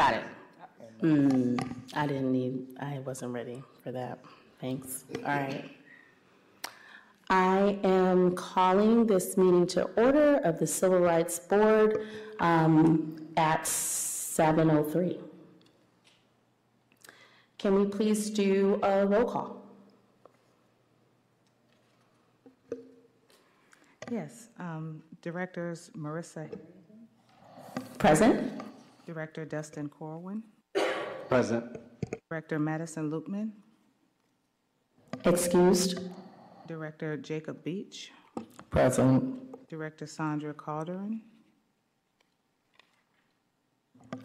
Got it. Mm, I didn't need, I wasn't ready for that. Thanks. All right. I am calling this meeting to order of the Civil Rights Board um, at 7:03. Can we please do a roll call? Yes, um, Directors Marissa, Present? Director Dustin Corwin, Present. Director Madison Loopman, Excused? Director Jacob Beach, Present. Director Sandra Calderon,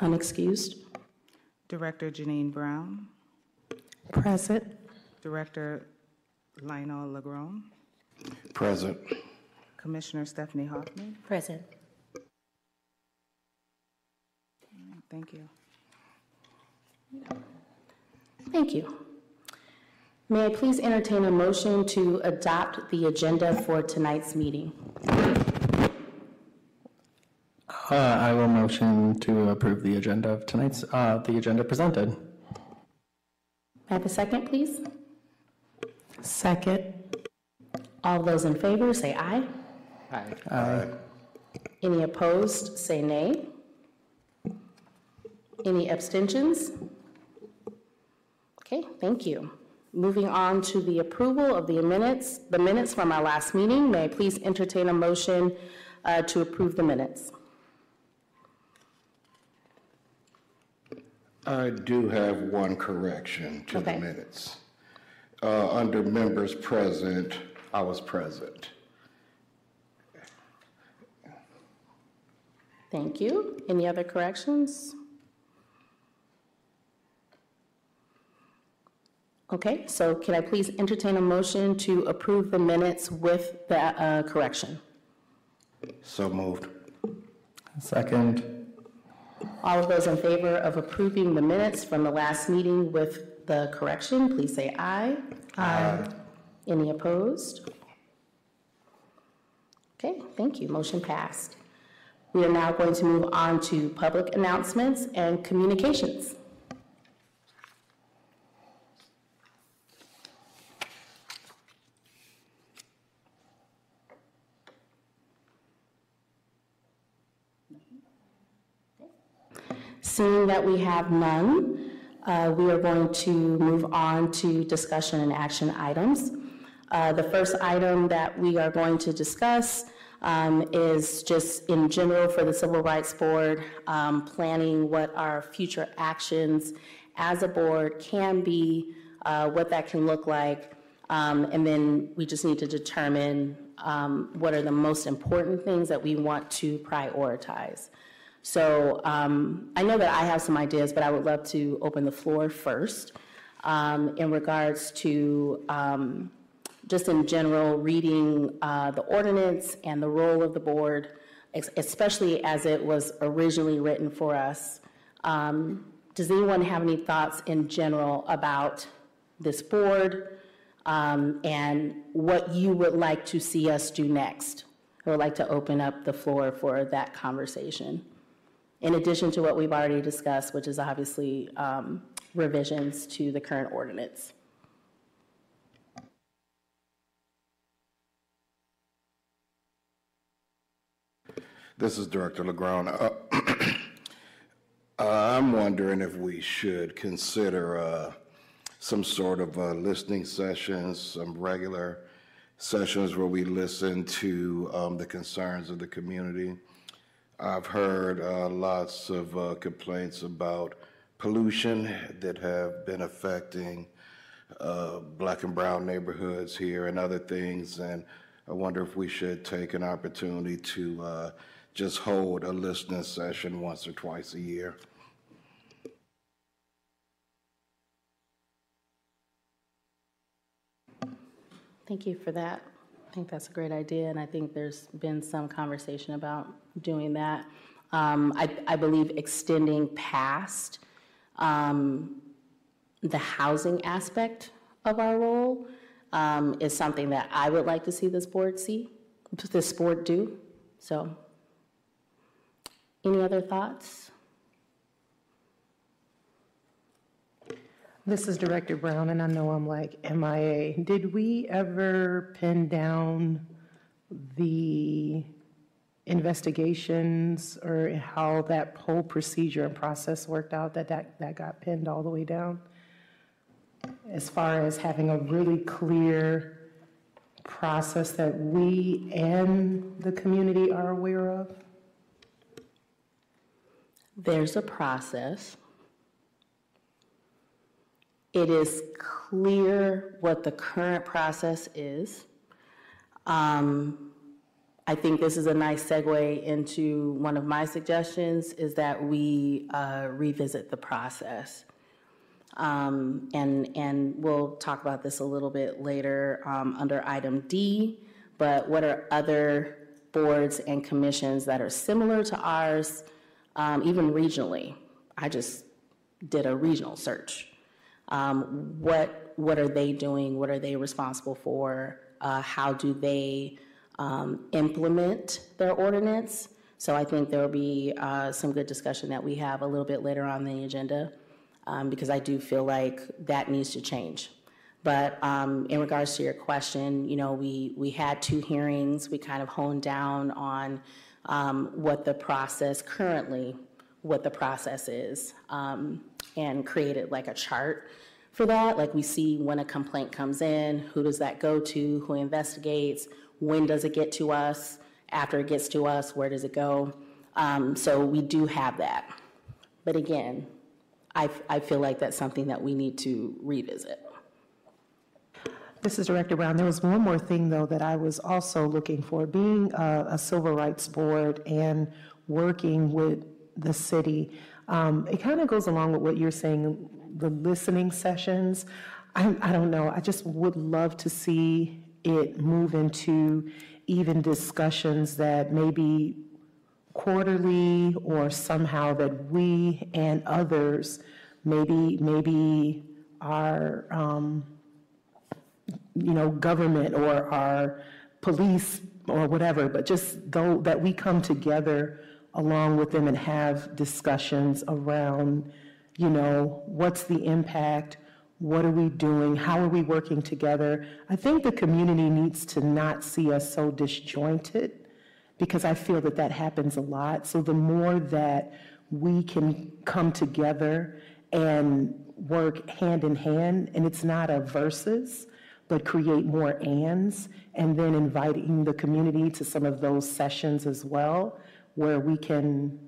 Unexcused? Director Janine Brown, Present. Director Lionel Legron, Present. Commissioner Stephanie Hoffman. Present. Thank you. Thank you. May I please entertain a motion to adopt the agenda for tonight's meeting? Uh, I will motion to approve the agenda of tonight's, uh, the agenda presented. May I have a second, please? Second. All those in favor, say aye. Aye. Any opposed, say nay. Any abstentions? Okay, thank you. Moving on to the approval of the minutes, the minutes from our last meeting. May I please entertain a motion uh, to approve the minutes? I do have one correction to the minutes. Uh, Under members present, I was present. Thank you. Any other corrections? Okay, so can I please entertain a motion to approve the minutes with that uh, correction? So moved. Second. All of those in favor of approving the minutes from the last meeting with the correction, please say aye. Aye. Any opposed? Okay, thank you. Motion passed. We are now going to move on to public announcements and communications. Seeing that we have none, uh, we are going to move on to discussion and action items. Uh, The first item that we are going to discuss um, is just in general for the Civil Rights Board, um, planning what our future actions as a board can be, uh, what that can look like, um, and then we just need to determine um, what are the most important things that we want to prioritize. So um, I know that I have some ideas, but I would love to open the floor first um, in regards to um, just in general reading uh, the ordinance and the role of the board, especially as it was originally written for us. Um, Does anyone have any thoughts in general about this board um, and what you would like to see us do next? I would like to open up the floor for that conversation in addition to what we've already discussed, which is obviously um, revisions to the current ordinance. This is Director LeGrand. Uh, I'm wondering if we should consider uh, some sort of uh, listening sessions, some regular sessions where we listen to um, the concerns of the community. I've heard uh, lots of uh, complaints about pollution that have been affecting uh, black and brown neighborhoods here and other things, and I wonder if we should take an opportunity to uh, just hold a listening session once or twice a year. Thank you for that. I think that's a great idea, and I think there's been some conversation about doing that. Um, I, I believe extending past um, the housing aspect of our role um, is something that I would like to see this board see, this board do. So, any other thoughts? This is Director Brown, and I know I'm like MIA. Did we ever pin down the investigations or how that whole procedure and process worked out, that that, that got pinned all the way down? As far as having a really clear process that we and the community are aware of? There's a process. It is clear what the current process is. Um, I think this is a nice segue into one of my suggestions, is that we uh, revisit the process. Um, And, and we'll talk about this a little bit later um, under item D, but what are other boards and commissions that are similar to ours, um, even regionally? I just did a regional search. Um, What, what are they doing? What are they responsible for? Uh, How do they um, implement their ordinance? So I think there will be uh, some good discussion that we have a little bit later on the agenda, um, because I do feel like that needs to change. But um, in regards to your question, you know, we, we had two hearings. We kind of honed down on um, what the process currently, what the process is, um, and created like a chart for that. Like we see when a complaint comes in, who does that go to, who investigates, when does it get to us, after it gets to us, where does it go? Um, so we do have that. But again, I, I feel like that's something that we need to revisit. This is Director Brown. There was one more thing, though, that I was also looking for. Being a, a civil rights board and working with the city, um, it kind of goes along with what you're saying, the listening sessions. I, I don't know. I just would love to see it move into even discussions that maybe quarterly or somehow that we and others maybe maybe our um, you know, government or our police or whatever, but just though that we come together along with them and have discussions around, you know, what's the impact? What are we doing? How are we working together? I think the community needs to not see us so disjointed because I feel that that happens a lot. So the more that we can come together and work hand in hand, and it's not a versus, but create more ands, and then inviting the community to some of those sessions as well, where we can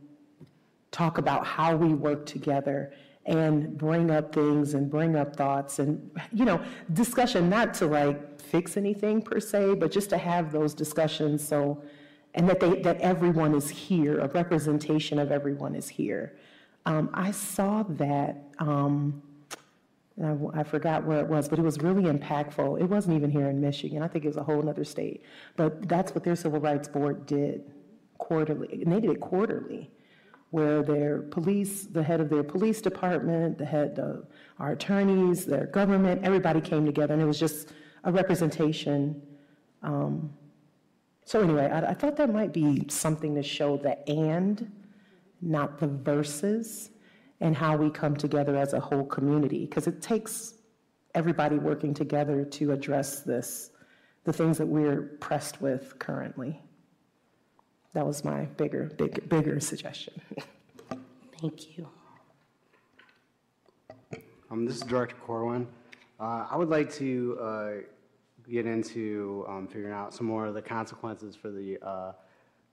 talk about how we work together and bring up things and bring up thoughts and, you know, discussion, not to like fix anything per se, but just to have those discussions so, and that they, that everyone is here, a representation of everyone is here. Um, I saw that, um, I, I forgot where it was, but it was really impactful. It wasn't even here in Michigan. I think it was a whole other state. But that's what their civil rights board did quarterly, and they did it quarterly, where their police, the head of their police department, the head of our attorneys, their government, everybody came together, and it was just a representation. Um, so anyway, I, I thought that might be something to show the and, not the versus and how we come together as a whole community, because it takes everybody working together to address this, the things that we're pressed with currently. That was my bigger, big, bigger suggestion. Thank you. Um, this is Director Corwin. Uh, I would like to uh, get into um, figuring out some more of the consequences for the uh,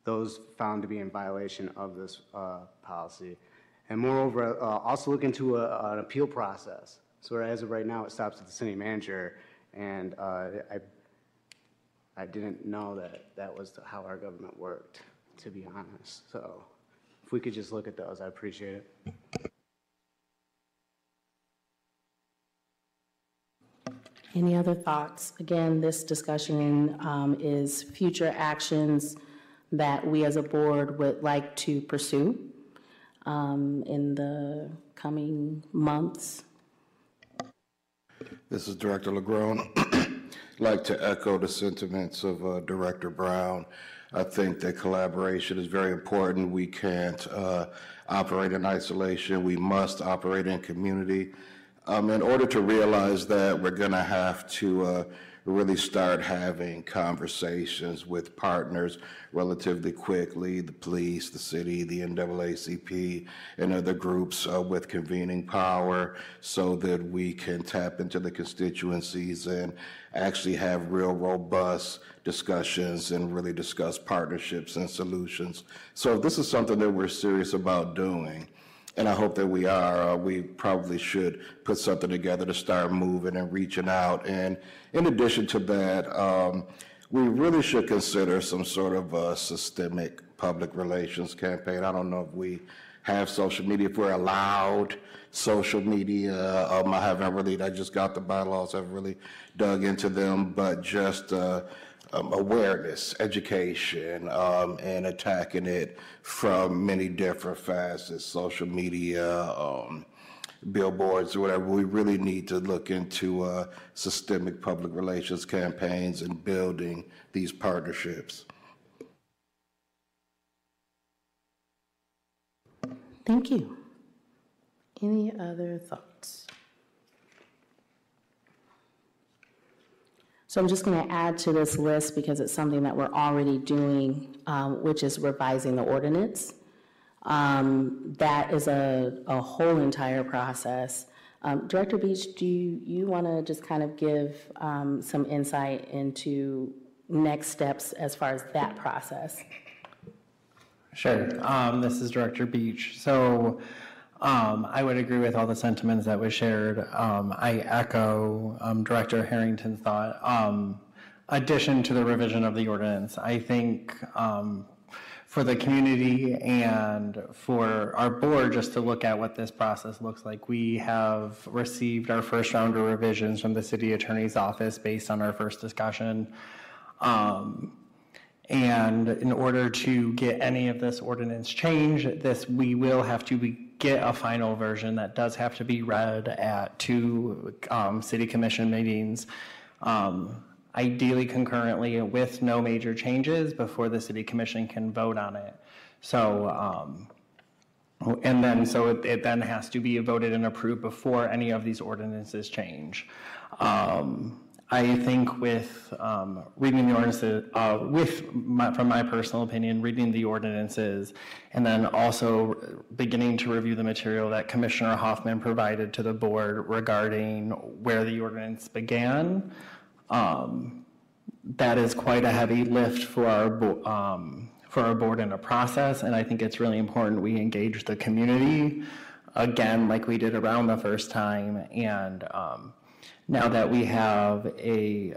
those found to be in violation of this uh, policy, and moreover, uh, also look into a, an appeal process. So as of right now, it stops at the city manager, and uh, I I didn't know that that was how our government worked, to be honest. So if we could just look at those, I appreciate it. Any other thoughts? Again, this discussion um, is future actions that we as a board would like to pursue um, in the coming months. This is Director LeGrone. I'd like to echo the sentiments of uh, Director Brown. I think that collaboration is very important. We can't uh, operate in isolation. We must operate in community. Um, in order to realize that, we're going to have to uh, really start having conversations with partners relatively quickly the police, the city, the NAACP, and other groups uh, with convening power so that we can tap into the constituencies and actually have real robust discussions and really discuss partnerships and solutions. So if this is something that we're serious about doing, and I hope that we are. Uh, we probably should put something together to start moving and reaching out. And in addition to that, um, we really should consider some sort of a systemic public relations campaign. I don't know if we have social media, if we're allowed social media. Um, I haven't really, I just got the bylaws, I've really dug into them, but just uh, um, awareness, education, um, and attacking it from many different facets, social media, um, billboards or whatever. We really need to look into uh, systemic public relations campaigns and building these partnerships. Thank you. Any other thoughts? So I'm just going to add to this list because it's something that we're already doing, um, which is revising the ordinance. Um, That is a, a whole entire process. Um, Director Beach, do you, you want to just kind of give um, some insight into next steps as far as that process? Sure. Um, this is Director Beach. So um, I would agree with all the sentiments that was shared. Um, I echo um, Director Harrington's thought. Um, addition to the revision of the ordinance, I think um, for the community and for our board just to look at what this process looks like. We have received our first round of revisions from the city attorney's office based on our first discussion. Um, and in order to get any of this ordinance changed, this, we will have to be, get a final version that does have to be read at two um, city commission meetings, um, ideally concurrently with no major changes before the city commission can vote on it. So, um, and then, so it, it then has to be voted and approved before any of these ordinances change. Um, I think with um, reading the ordinances, uh, with my, from my personal opinion, reading the ordinances, and then also beginning to review the material that Commissioner Hoffman provided to the board regarding where the ordinance began, um, that is quite a heavy lift for our um, for our board in a process, and I think it's really important we engage the community again, like we did around the first time, and um, now that we have a,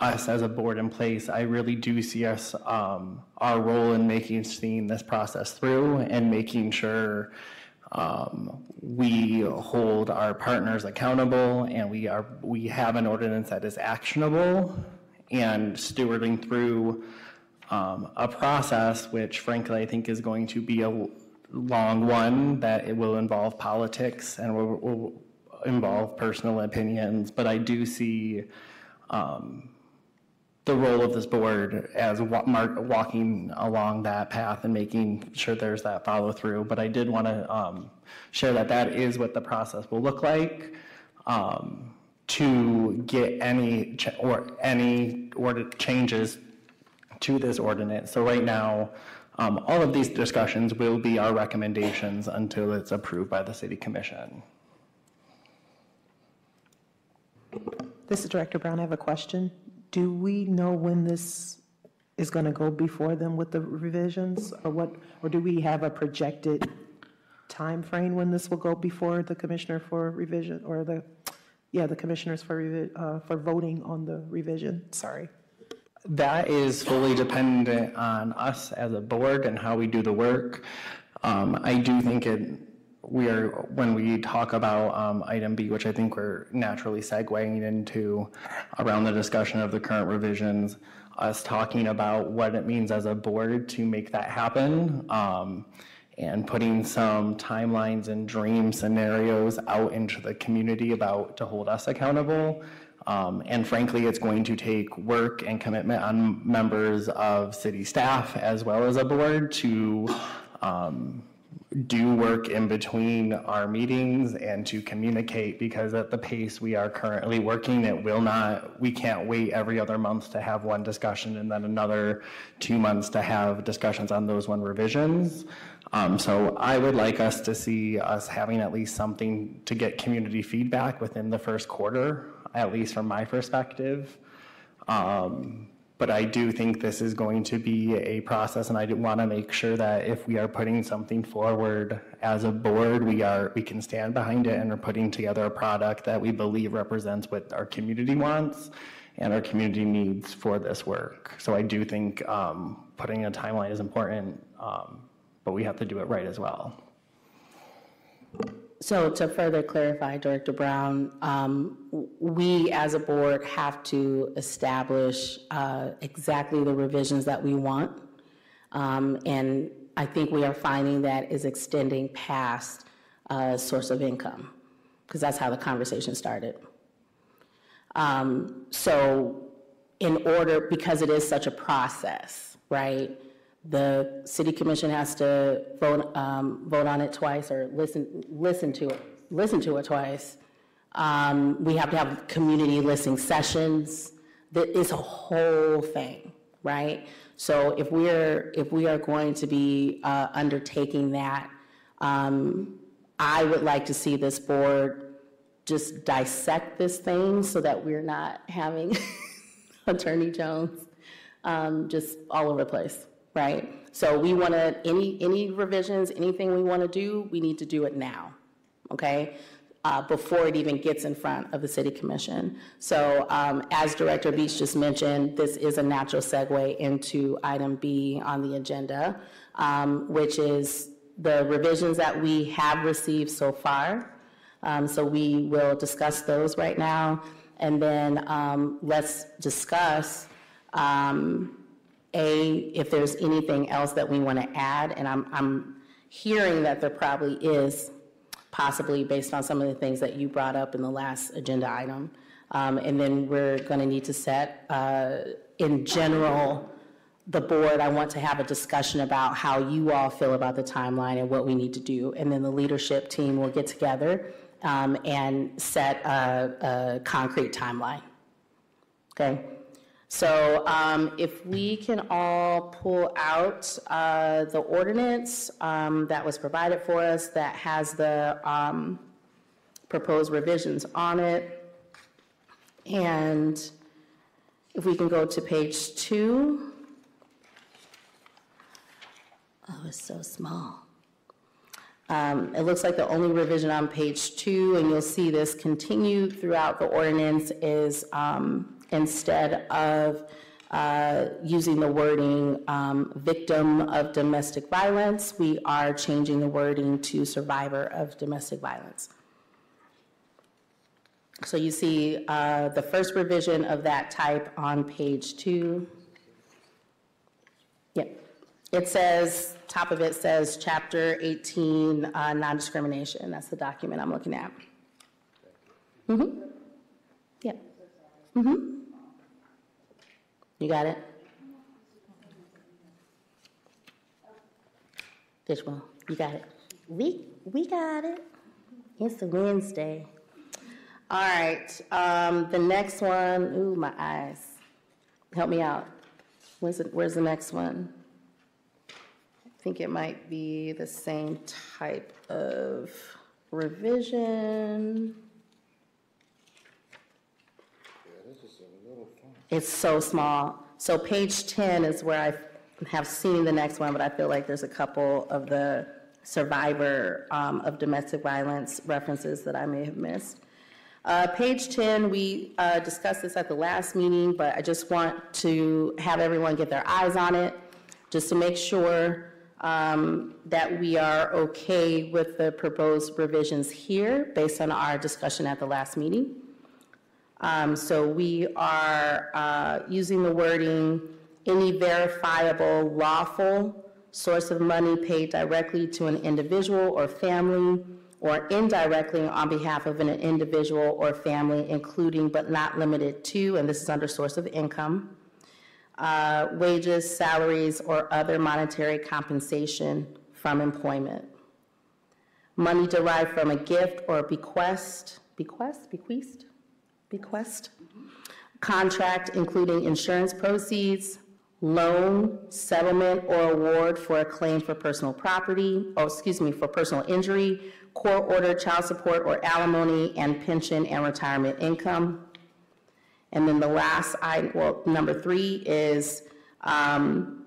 us as a board in place, I really do see us, um, our role in making, seeing this process through and making sure um, we hold our partners accountable and we are, we have an ordinance that is actionable and stewarding through um, a process which frankly I think is going to be a long one, that it will involve politics and will, will involve personal opinions, but I do see um, the role of this board as wa- mar- walking along that path and making sure there's that follow through. But I did want to um, share that that is what the process will look like um, to get any ch- or any order changes to this ordinance. So right now, um, all of these discussions will be our recommendations until it's approved by the city commission. This is Director Brown. I have a question. Do we know when this is going to go before them with the revisions? Or what, or do we have a projected time frame when this will go before the commissioner for revision, or the, yeah, the commissioners for, revi- uh, for voting on the revision? Sorry. That is fully dependent on us as a board and how we do the work. Um, I do think it, we are, when we talk about um, item B, which I think we're naturally segueing into around the discussion of the current revisions, us talking about what it means as a board to make that happen, um, and putting some timelines and dream scenarios out into the community about to hold us accountable. Um, and frankly, it's going to take work and commitment on members of city staff as well as a board to um, do work in between our meetings and to communicate because at the pace we are currently working, it will not, we can't wait every other month to have one discussion and then another two months to have discussions on those one revisions. Um, so I would like us to see us having at least something to get community feedback within the first quarter, at least from my perspective. Um, But I do think this is going to be a process, and I want to make sure that if we are putting something forward as a board, we are, we can stand behind it and are putting together a product that we believe represents what our community wants and our community needs for this work. So I do think um, putting a timeline is important, um, but we have to do it right as well. So to further clarify, Director Brown, um, we as a board have to establish uh, exactly the revisions that we want. Um, And I think we are finding that is extending past uh, source of income, because that's how the conversation started. Um, So in order, because it is such a process, right? The city commission has to vote, um, vote on it twice or listen, listen to it, listen to it twice. Um, we have to have community listening sessions. Is a whole thing, right? So if we're, if we are going to be, uh, undertaking that, um, I would like to see this board just dissect this thing so that we're not having Attorney Jones um, just all over the place, right? So we want to, any, any revisions, anything we want to do, we need to do it now, okay? Uh, Before it even gets in front of the city commission. So um, as Director Beach just mentioned, this is a natural segue into item B on the agenda, um, which is the revisions that we have received so far. Um, So we will discuss those right now. And then um, let's discuss, um, A, if there's anything else that we want to add. And I'm, I'm hearing that there probably is, possibly based on some of the things that you brought up in the last agenda item. Um, And then we're going to need to set, uh, in general, the board, I want to have a discussion about how you all feel about the timeline and what we need to do. And then the leadership team will get together um, and set a, a concrete timeline. Okay? So um, if we can all pull out uh, the ordinance um, that was provided for us that has the um, proposed revisions on it. And if we can go to page two. Oh, it's so small. Um, It looks like the only revision on page two, and you'll see this continued throughout the ordinance, is um, instead of uh, using the wording um, victim of domestic violence, we are changing the wording to survivor of domestic violence. So you see uh, the first revision of that type on page two. Yep. It says, top of it says, Chapter 18, uh, non-discrimination. That's the document I'm looking at. Mm-hmm. Yeah. Mm-hmm. You got it? This one. You got it? We, we got it. It's a Wednesday. All right, um, the next one, ooh, my eyes. Help me out. Where's, it, where's the next one? I think it might be the same type of revision. It's so small. So page 10 is where I have seen the next one, but I feel like there's a couple of the survivor um, of domestic violence references that I may have missed. Uh, Page 10, we uh, discussed this at the last meeting, but I just want to have everyone get their eyes on it, just to make sure um, that we are okay with the proposed revisions here, based on our discussion at the last meeting. Um, So we are uh, using the wording, "Any verifiable lawful source of money paid directly to an individual or family or indirectly on behalf of an individual or family, including but not limited to," and this is under source of income, uh, wages, salaries, or other monetary compensation from employment. money derived from a gift or bequest, bequest, bequeast, bequest, contract including insurance proceeds, loan, settlement, or award for a claim for personal property, oh, excuse me, for personal injury, court order, child support, or alimony, and pension and retirement income. And then the last item, well, number three is um,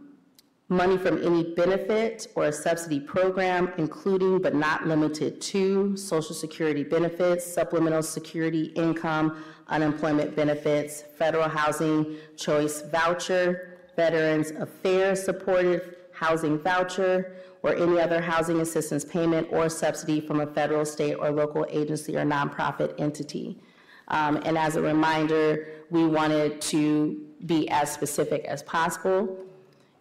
money from any benefit or a subsidy program, including but not limited to Social Security benefits, supplemental security income, unemployment benefits, federal housing choice voucher, Veterans Affairs supportive housing voucher, or any other housing assistance payment or subsidy from a federal, state, or local agency or nonprofit entity. Um, And as a reminder, we wanted to be as specific as possible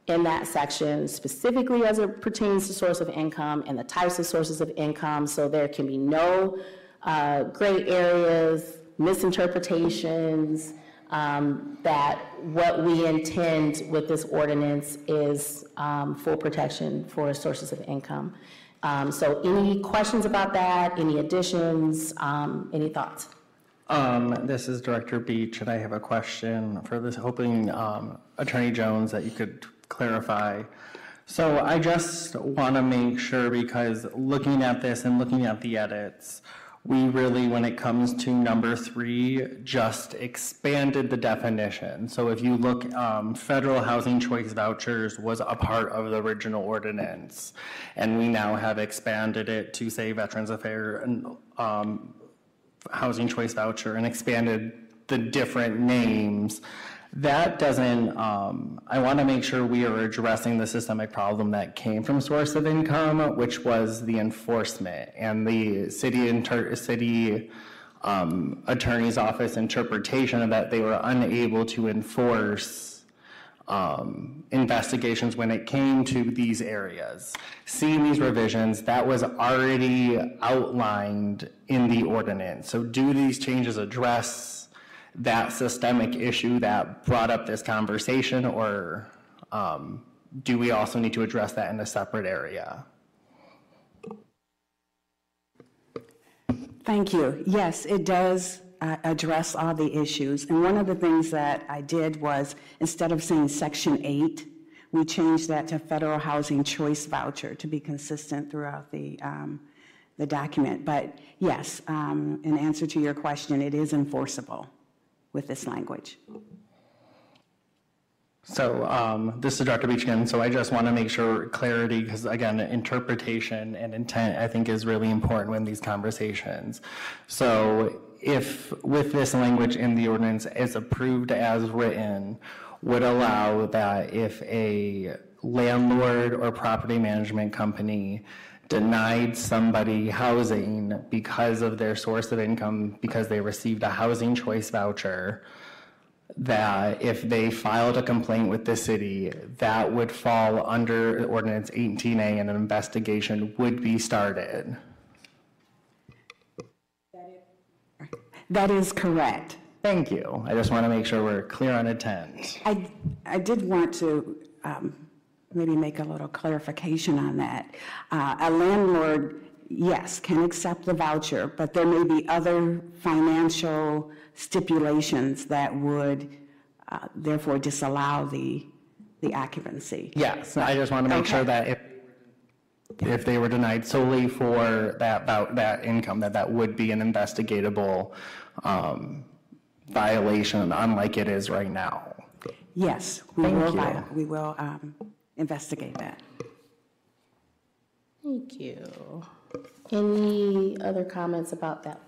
in that section, specifically as it pertains to source of income and the types of sources of income, so there can be no uh, gray areas, misinterpretations, um, that what we intend with this ordinance is um, full protection for sources of income. Um, So any questions about that, any additions, um, any thoughts? Um, this is Director Beach, and I have a question for this, hoping, um, Attorney Jones, that you could clarify. So I just want to make sure, because looking at this and looking at the edits, we really, when it comes to number three, just expanded the definition. So if you look, um, federal housing choice vouchers was a part of the original ordinance. And we now have expanded it to say Veterans Affairs and, um, housing choice voucher and expanded the different names. That doesn't, um, I want to make sure we are addressing the systemic problem that came from source of income, which was the enforcement and the city inter, city, um, attorney's office interpretation that they were unable to enforce um, investigations when it came to these areas. Seeing these revisions, that was already outlined in the ordinance. So do these changes address that systemic issue that brought up this conversation, or um, do we also need to address that in a separate area? Thank you. Yes, it does uh, address all the issues. And one of the things that I did was, instead of saying Section 8, we changed that to Federal Housing Choice Voucher to be consistent throughout the, um, the document. But yes, um, in answer to your question, it is enforceable with this language. So um, this is Dr. Beach again. So I just want to make sure clarity, because again, interpretation and intent, I think, is really important in these conversations. So if with this language in the ordinance is approved as written, would allow that if a landlord or property management company denied somebody housing because of their source of income, because they received a housing choice voucher, that if they filed a complaint with the city, that would fall under ordinance 18A and an investigation would be started. That is correct. Thank you. I just want to make sure we're clear on intent. I, I did want to um, maybe make a little clarification on that. Uh, A landlord, yes, can accept the voucher, but there may be other financial stipulations that would uh, therefore disallow the, the occupancy. Yes, I just want to make sure that if, if they were denied solely for that, that income, that that would be an investigatable um, violation, unlike it is right now. Yes, we Thank will, you. we will um, investigate that. Thank you. Any other comments about that?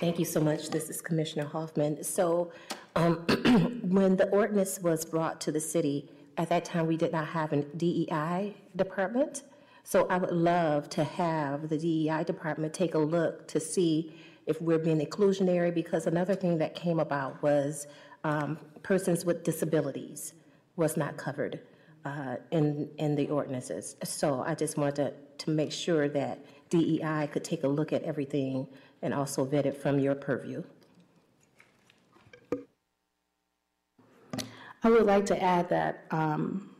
Thank you so much. This is Commissioner Hoffman. So um, when the ordinance was brought to the city, at that time, we did not have a DEI department. So I would love to have the DEI department take a look to see if we're being inclusionary, because another thing that came about was um, persons with disabilities was not covered uh, in, in the ordinances. So I just wanted to, to make sure that DEI could take a look at everything and also vet it from your purview. I would like to add that um,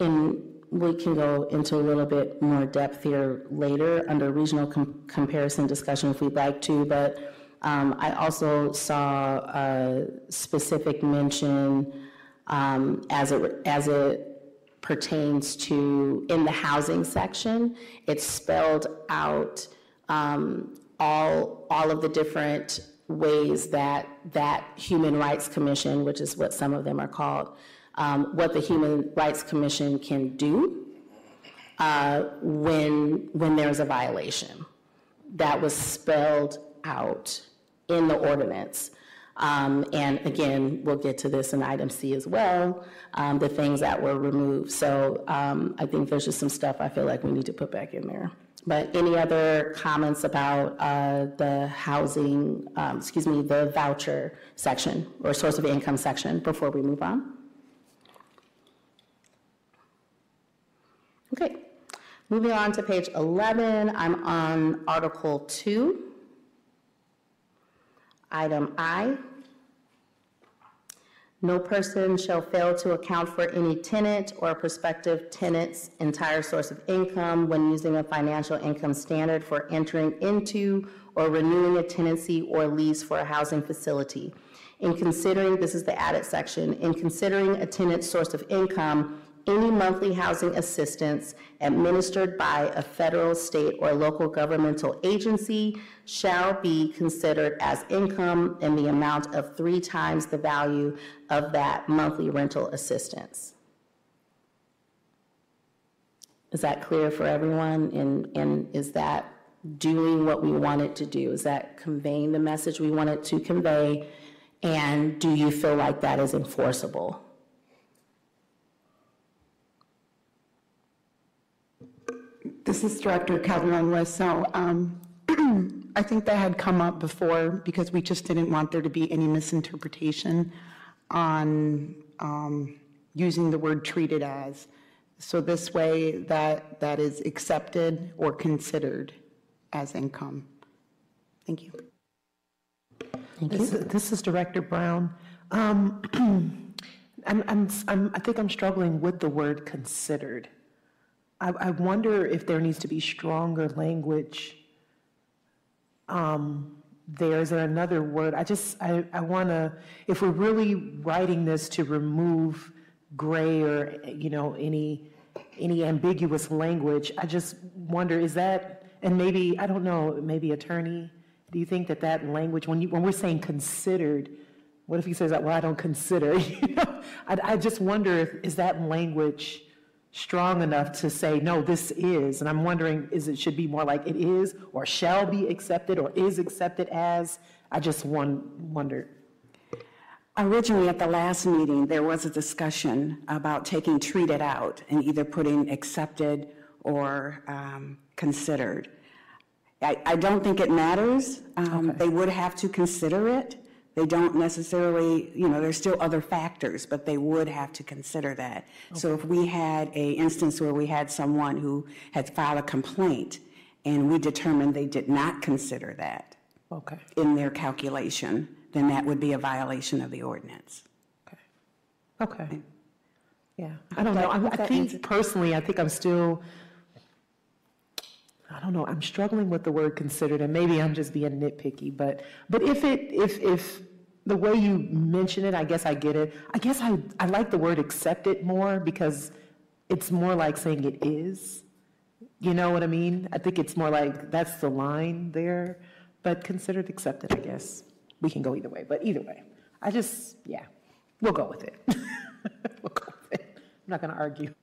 we can go into a little bit more depth here later under regional com- comparison discussion if we'd like to, but um, I also saw a specific mention um, as it, as it pertains to, in the housing section, it's spelled out um, all, all of the different ways that that Human Rights Commission, which is what some of them are called, um, what the Human Rights Commission can do uh, when, when there's a violation. That was spelled out in the ordinance. Um, And again, we'll get to this in item C as well, um, the things that were removed. So um, I think there's just some stuff I feel like we need to put back in there. But any other comments about uh, the housing, um, excuse me, the voucher section or source of income section before we move on? Okay, moving on to page 11, I'm on Article 2. Item I. No person shall fail to account for any tenant or prospective tenant's entire source of income when using a financial income standard for entering into or renewing a tenancy or lease for a housing facility. In considering, this is the added section, in considering a tenant's source of income, any monthly housing assistance administered by a federal, state, or local governmental agency shall be considered as income in the amount of three times the value of that monthly rental assistance. Is that clear for everyone? And, and is that doing what we want it to do? Is that conveying the message we want it to convey? And do you feel like that is enforceable? This is Director Calderon West. So um, I think that had come up before because we just didn't want there to be any misinterpretation on um, using the word treated as. So this way that, that is accepted or considered as income. Thank you. This is- This is Director Brown. Um, I'm, I'm, I'm- I think I'm struggling with the word considered. I, I wonder if there needs to be stronger language um, there. Is there another word? I just, I, I want to, if we're really writing this to remove gray or, you know, any, any ambiguous language, I just wonder, is that, and maybe, I don't know, maybe attorney, do you think that that language, when you, when we're saying considered, what if he says that, well, I don't consider, you know? I, I just wonder if, is that language strong enough to say, no, this is, and I'm wondering, is it should be more like it is, or shall be accepted, or is accepted as? I just won, wondered. Originally, at the last meeting, there was a discussion about taking treated out and either putting accepted or um, considered. I, I don't think it matters. Um, They would have to consider it. They don't necessarily, you know, there's still other factors, but they would have to consider that. So if we had a instance where we had someone who had filed a complaint and we determined they did not consider that Okay, in their calculation, then that would be a violation of the ordinance. okay. Yeah, I don't know, I I think personally, I think I'm still, I don't know, I'm struggling with the word considered, and maybe I'm just being nitpicky, but, but if it, if, if, the way you mention it, I guess I get it. I guess I, I like the word accepted more because it's more like saying it is. You know what I mean? I think it's more like that's the line there, but considered accepted, I guess. We can go either way, but either way, I just, yeah, we'll go with it. We'll go with it. I'm not going to argue.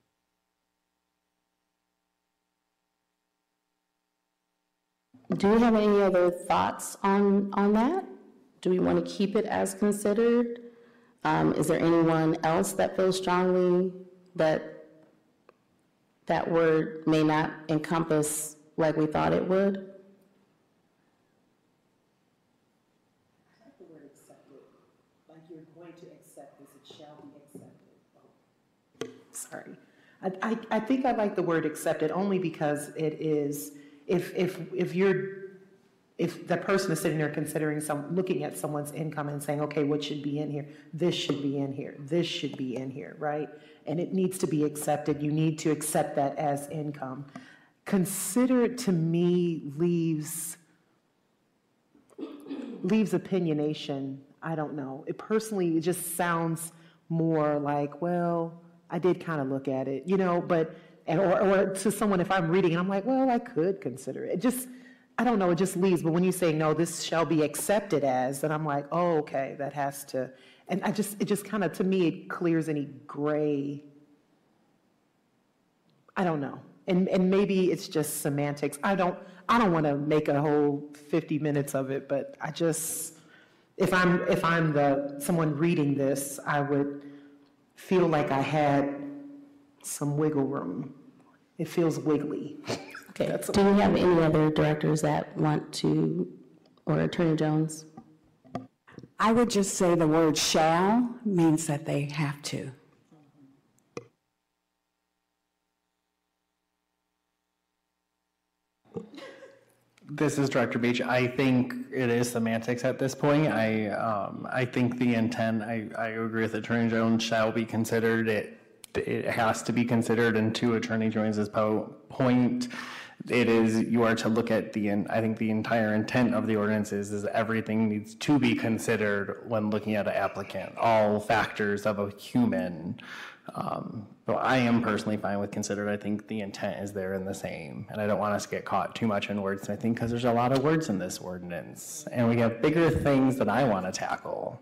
Do you have any other thoughts on, on that? Do we want to keep it as considered? Um, Is there anyone else that feels strongly that that word may not encompass like we thought it would? The word accepted, like you're going to accept this, it shall be accepted. Sorry. I, I think I like the word accepted only because it is, if, if, if you're, if the person is sitting there considering some, looking at someone's income and saying, okay, what should be in here? This should be in here, this should be in here, right? And it needs to be accepted, you need to accept that as income. Consider to me leaves, leaves opinionation, I don't know. It personally, it just sounds more like, well, I did kind of look at it, you know, but, and, or, or to someone, if I'm reading, and I'm like, well, I could consider it. It just, I don't know, it just leaves, but when you say, no, this shall be accepted as, then I'm like, oh, okay, that has to, and I just, it just kind of, to me, it clears any gray, I don't know. And, and maybe it's just semantics. I don't, I don't want to make a whole 50 minutes of it, but I just, if I'm, if I'm the, someone reading this, I would feel like I had some wiggle room. It feels wiggly. Okay, That's- do we have any other directors that want to, or Attorney Jones? I would just say the word shall means that they have to. This is Director Beach. I think it is semantics at this point. I, um, I think the intent, I, I agree with Attorney Jones, shall be considered. It, it has to be considered, and to Attorney Jones's po- point, it is, you are to look at the, I think the entire intent of the ordinance is, is everything needs to be considered when looking at an applicant, all factors of a human. Um, I am personally fine with considered. I think the intent is there in the same. And I don't want us to get caught too much in words, I think, because there's a lot of words in this ordinance. And we have bigger things that I want to tackle.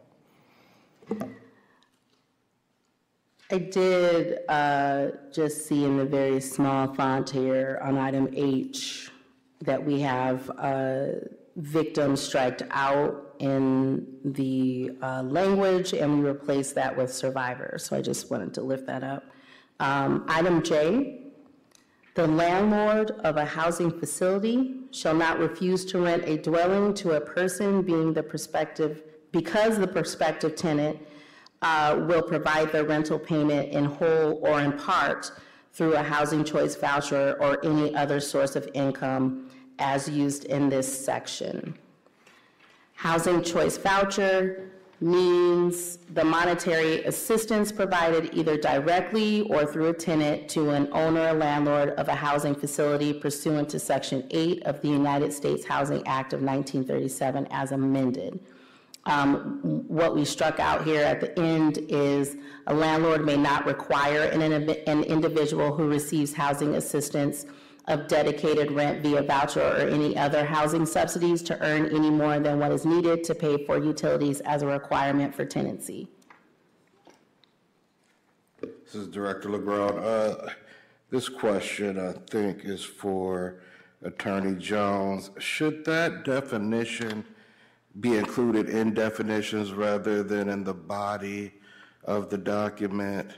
I did uh, just see in the very small font here on item H that we have uh, victim striked out in the uh, language, and we replaced that with survivor. So I just wanted to lift that up. Um, Item J, the landlord of a housing facility shall not refuse to rent a dwelling to a person being the prospective, because the prospective tenant uh, will provide the rental payment in whole or in part through a housing choice voucher or any other source of income as used in this section. Housing choice voucher means the monetary assistance provided either directly or through a tenant to an owner or landlord of a housing facility pursuant to Section 8 of the United States Housing Act of 1937 as amended. Um, What we struck out here at the end is a landlord may not require an an individual who receives housing assistance of dedicated rent via voucher or any other housing subsidies to earn any more than what is needed to pay for utilities as a requirement for tenancy. This is Director LeGrand. Uh, This question, I think, is for Attorney Jones. Should that definition be included in definitions rather than in the body of the document?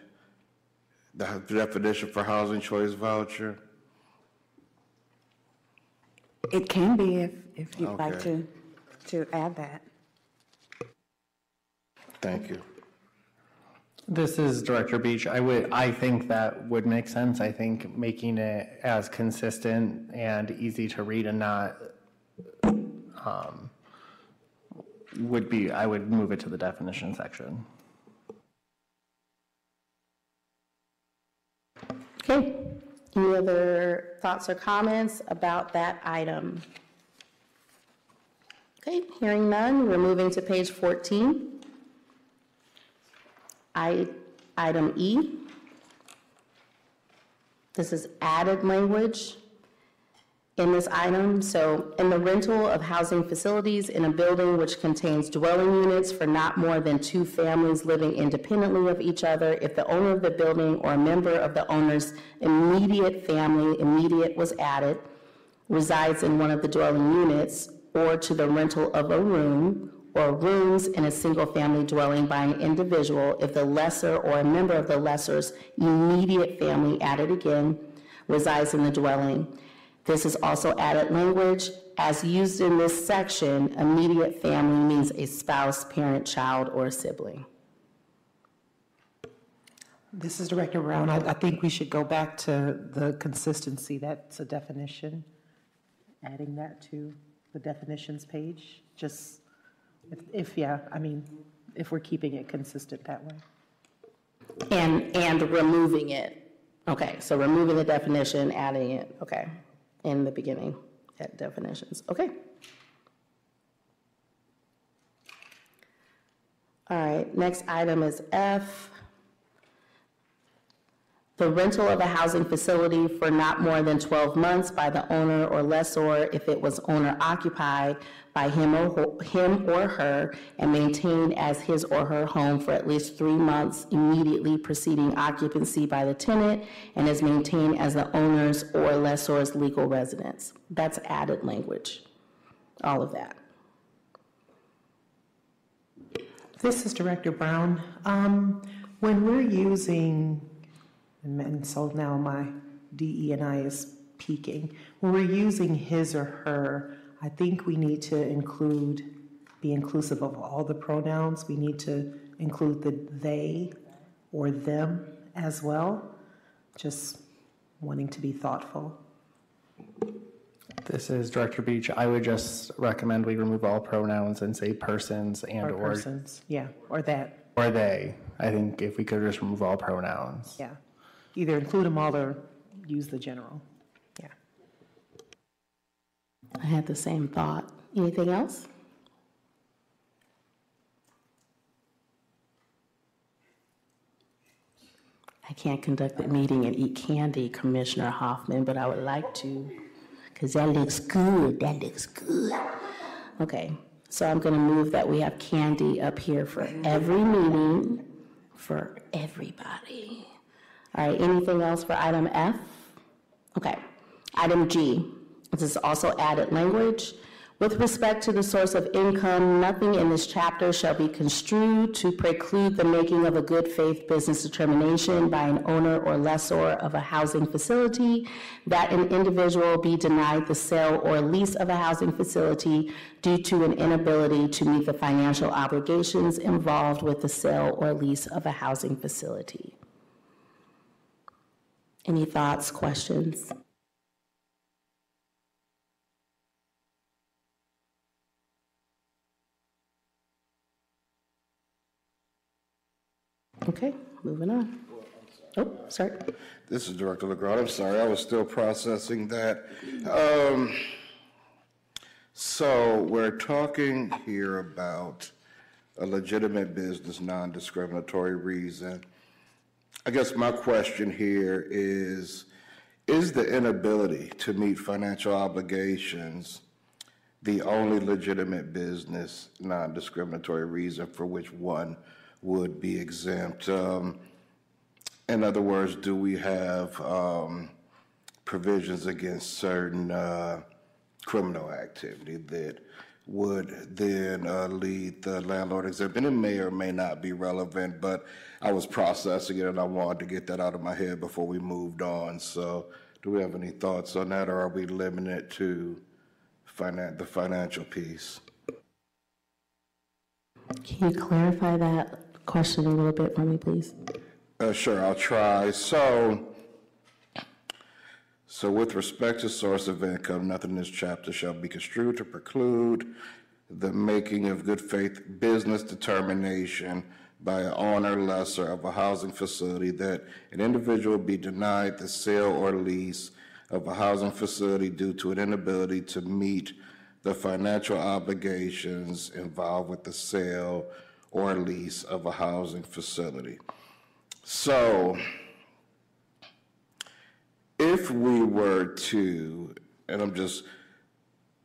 The definition for housing choice voucher? It can be if, if you'd like Okay. to, to add that. Thank you. This is Director Beach. I would, I think that would make sense. I think making it as consistent and easy to read and not, um, would be, I would move it to the definition section. Okay, any other thoughts or comments about that item? Okay, hearing none, we're moving to page 14. I, item E. This is added language in this item. So, in the rental of housing facilities in a building which contains dwelling units for not more than two families living independently of each other, if the owner of the building or a member of the owner's immediate family, immediate was added, resides in one of the dwelling units, or to the rental of a room or rooms in a single-family dwelling by an individual if the lesser or a member of the lesser's immediate family added again resides in the dwelling. This is also added language. As used in this section, immediate family means a spouse, parent, child, or sibling. This is Director Brown. I, I think we should go back to the consistency. That's a definition. Adding that to the definitions page, just, if, if, yeah, I mean, if we're keeping it consistent that way. And, and removing it. Okay, so removing the definition, adding it, okay, in the beginning, at definitions, okay. All right, next item is F. The rental of a housing facility for not more than 12 months by the owner or lessor if it was owner occupied by him or, him or her and maintained as his or her home for at least three months immediately preceding occupancy by the tenant and is maintained as the owner's or lessor's legal residence. That's added language, all of that. This is Director Brown. Um, When we're using, and and so now my DE and I is peaking, when we're using his or her, I think we need to include, be inclusive of all the pronouns. We need to include the they or them as well, just wanting to be thoughtful. This is Director Beach. I would just recommend we remove all pronouns and say persons and Or or, persons, yeah, or that, or they. I think if we could just remove all pronouns. yeah. Either include them all or use the general, yeah. I had the same thought. Anything else? I can't conduct the meeting and eat candy, Commissioner Hoffman, but I would like to, because that looks good, that looks good. Okay, so I'm gonna move that we have candy up here for every meeting, for everybody. All right, anything else for item F? Okay. Item G, this is also added language. With respect to the source of income, nothing in this chapter shall be construed to preclude the making of a good faith business determination by an owner or lessor of a housing facility that an individual be denied the sale or lease of a housing facility due to an inability to meet the financial obligations involved with the sale or lease of a housing facility. Any thoughts, questions? Okay, moving on. Oh, sorry. This is Director LeGrand. I'm sorry, I was still processing that. Um, So we're talking here about a legitimate business, non-discriminatory reason. I guess my question here is, is the inability to meet financial obligations the only legitimate business, non-discriminatory reason for which one would be exempt? Um, in other words, do we have um, provisions against certain uh, criminal activity that would then uh, lead the landlord exempt? And it may or may not be relevant, but I was processing it and I wanted to get that out of my head before we moved on. So, do we have any thoughts on that, or are we limited to finan- the financial piece? Can you clarify that question a little bit for me, please? Uh, sure, I'll try. So, so with respect to source of income, nothing in this chapter shall be construed to preclude the making of good faith business determination by an owner lessor of a housing facility that an individual be denied the sale or lease of a housing facility due to an inability to meet the financial obligations involved with the sale or lease of a housing facility. So, if we were to, and I'm just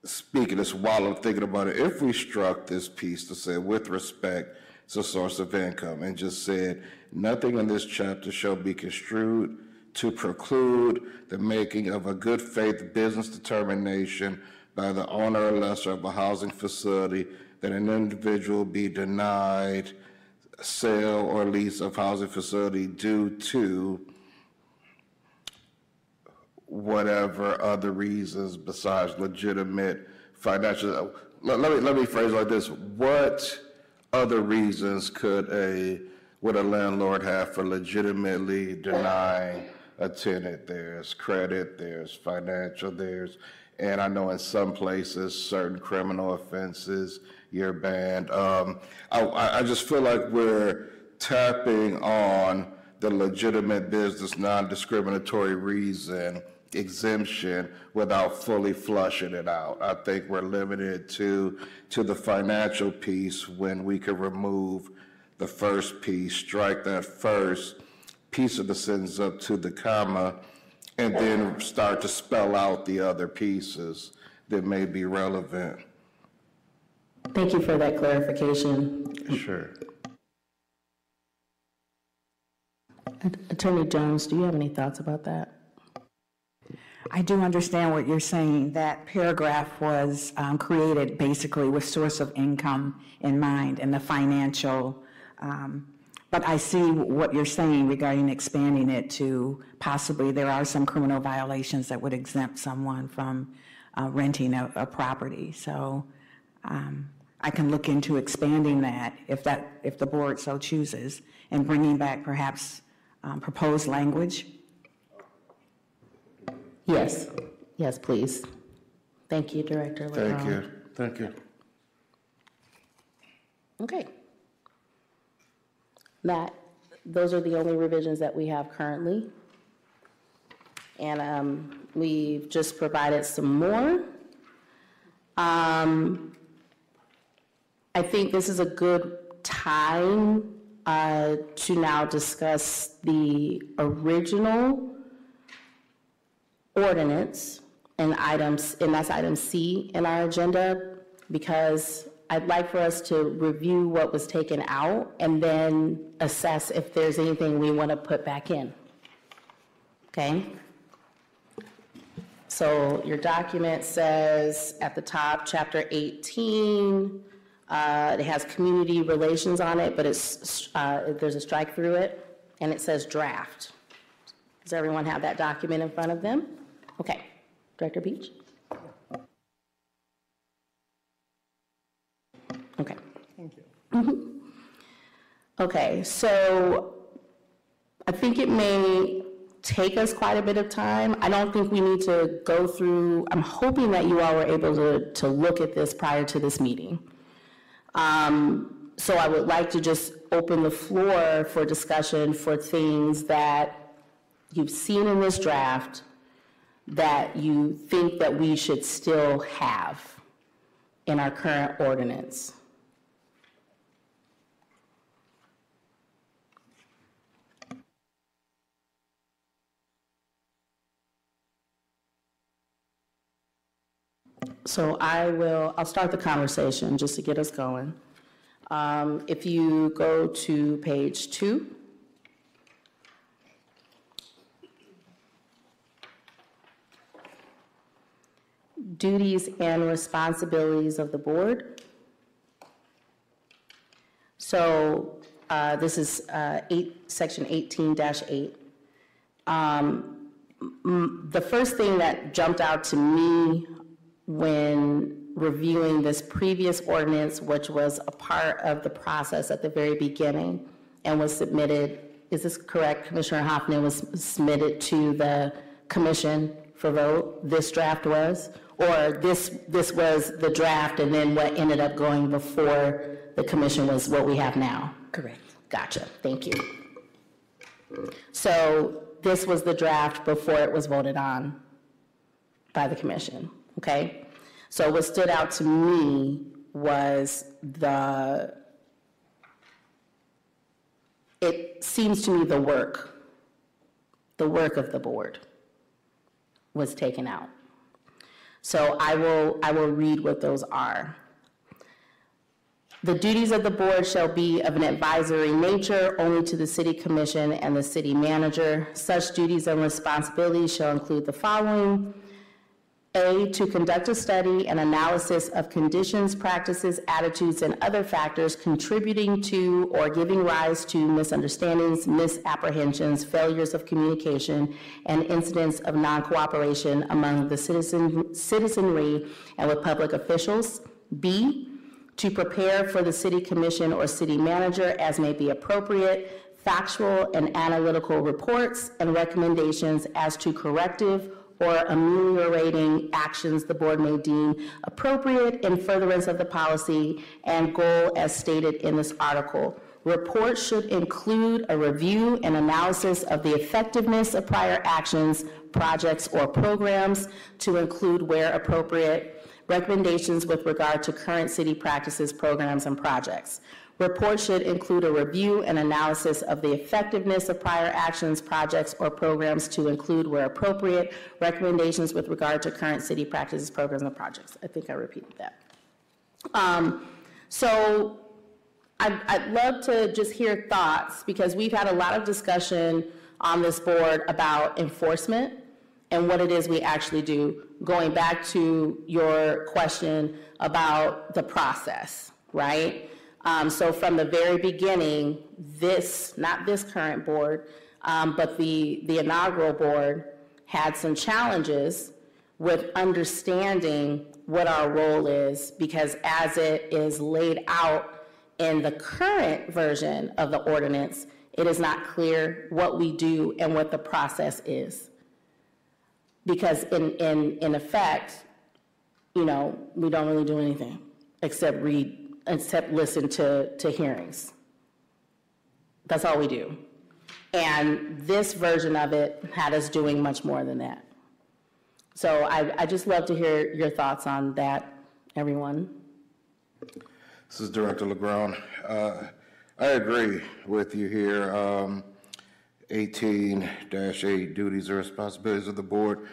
speaking this while I'm thinking about it, if we struck this piece to say, with respect to source of income, and just said, nothing in this chapter shall be construed to preclude the making of a good faith business determination by the owner or lessor of a housing facility that an individual be denied sale or lease of housing facility due to whatever other reasons besides legitimate financial. Let, let me let me phrase it like this: What other reasons could a would a landlord have for legitimately denying a tenant? There's credit, there's financial, there's And I know in some places, certain criminal offenses, you're banned. Um, I, I just feel like we're tapping on the legitimate business, non-discriminatory reason exemption without fully flushing it out. I think we're limited to, to the financial piece when we could remove the first piece, strike that first piece of the sentence up to the comma, and then start to spell out the other pieces that may be relevant. Thank you for that clarification. Sure. Attorney Jones, do you have any thoughts about that? I do understand what you're saying. That paragraph was um, created basically with source of income in mind and the financial, um, but I see what you're saying regarding expanding it to possibly there are some criminal violations that would exempt someone from uh, renting a, a property. So um, I can look into expanding that if that, if the board so chooses, and bringing back perhaps um, proposed language. Yes, yes, please. Thank you, Director LeBron. Thank you, thank you. Okay. That, those are the only revisions that we have currently. And um, we've just provided some more. Um, I think this is a good time uh, to now discuss the original ordinance and items, and that's item C in our agenda, because I'd like for us to review what was taken out and then assess if there's anything we want to put back in. Okay? So your document says at the top, chapter 18, uh, it has community relations on it, but it's, uh, there's a strike through it, and it says draft. Does everyone have that document in front of them? Okay. Director Beach? Okay. Thank you. Okay, so I think it may take us quite a bit of time. I don't think we need to go through, I'm hoping that you all were able to, to look at this prior to this meeting. Um, So I would like to just open the floor for discussion for things that you've seen in this draft that you think that we should still have in our current ordinance. So I will, I'll start the conversation just to get us going. Um, If you go to page two. Duties and responsibilities of the board. So uh, this is uh, eight, section 18-8. Um, The first thing that jumped out to me when reviewing this previous ordinance, which was a part of the process at the very beginning and was submitted, is this correct, Commissioner Hoffman, was submitted to the commission for vote, this draft was? Or this, this was the draft and then what ended up going before the commission was what we have now? Correct. Gotcha, thank you. So this was the draft before it was voted on by the commission, okay? So what stood out to me was the, it seems to me the work, the work of the board was taken out. So I will, I will read what those are. The duties of the board shall be of an advisory nature only to the city commission and the city manager. Such duties and responsibilities shall include the following. A, to conduct a study and analysis of conditions, practices, attitudes, and other factors contributing to or giving rise to misunderstandings, misapprehensions, failures of communication, and incidents of non-cooperation among the citizen, citizenry and with public officials. B, to prepare for the city commission or city manager as may be appropriate, factual and analytical reports and recommendations as to corrective or ameliorating actions the board may deem appropriate in furtherance of the policy and goal as stated in this article. Reports should include a review and analysis of the effectiveness of prior actions, projects, or programs to include where appropriate recommendations with regard to current city practices, programs, and projects. Report should include a review and analysis of the effectiveness of prior actions, projects, or programs to include, where appropriate, recommendations with regard to current city practices, programs, and projects. I think I repeated that. Um, so I'd, I'd love to just hear thoughts because we've had a lot of discussion on this board about enforcement and what it is we actually do. Going back to your question about the process, right? Um, so from the very beginning, this, not this current board, um, but the, the inaugural board had some challenges with understanding what our role is because as it is laid out in the current version of the ordinance, it is not clear what we do and what the process is. Because in, in, in effect, you know, we don't really do anything except read except listen to, to hearings. That's all we do. And this version of it had us doing much more than that. So I, I just love to hear your thoughts on that, everyone. This is Director LeGrone. Uh, I agree with you here. Um, 18-8 duties and responsibilities of the board.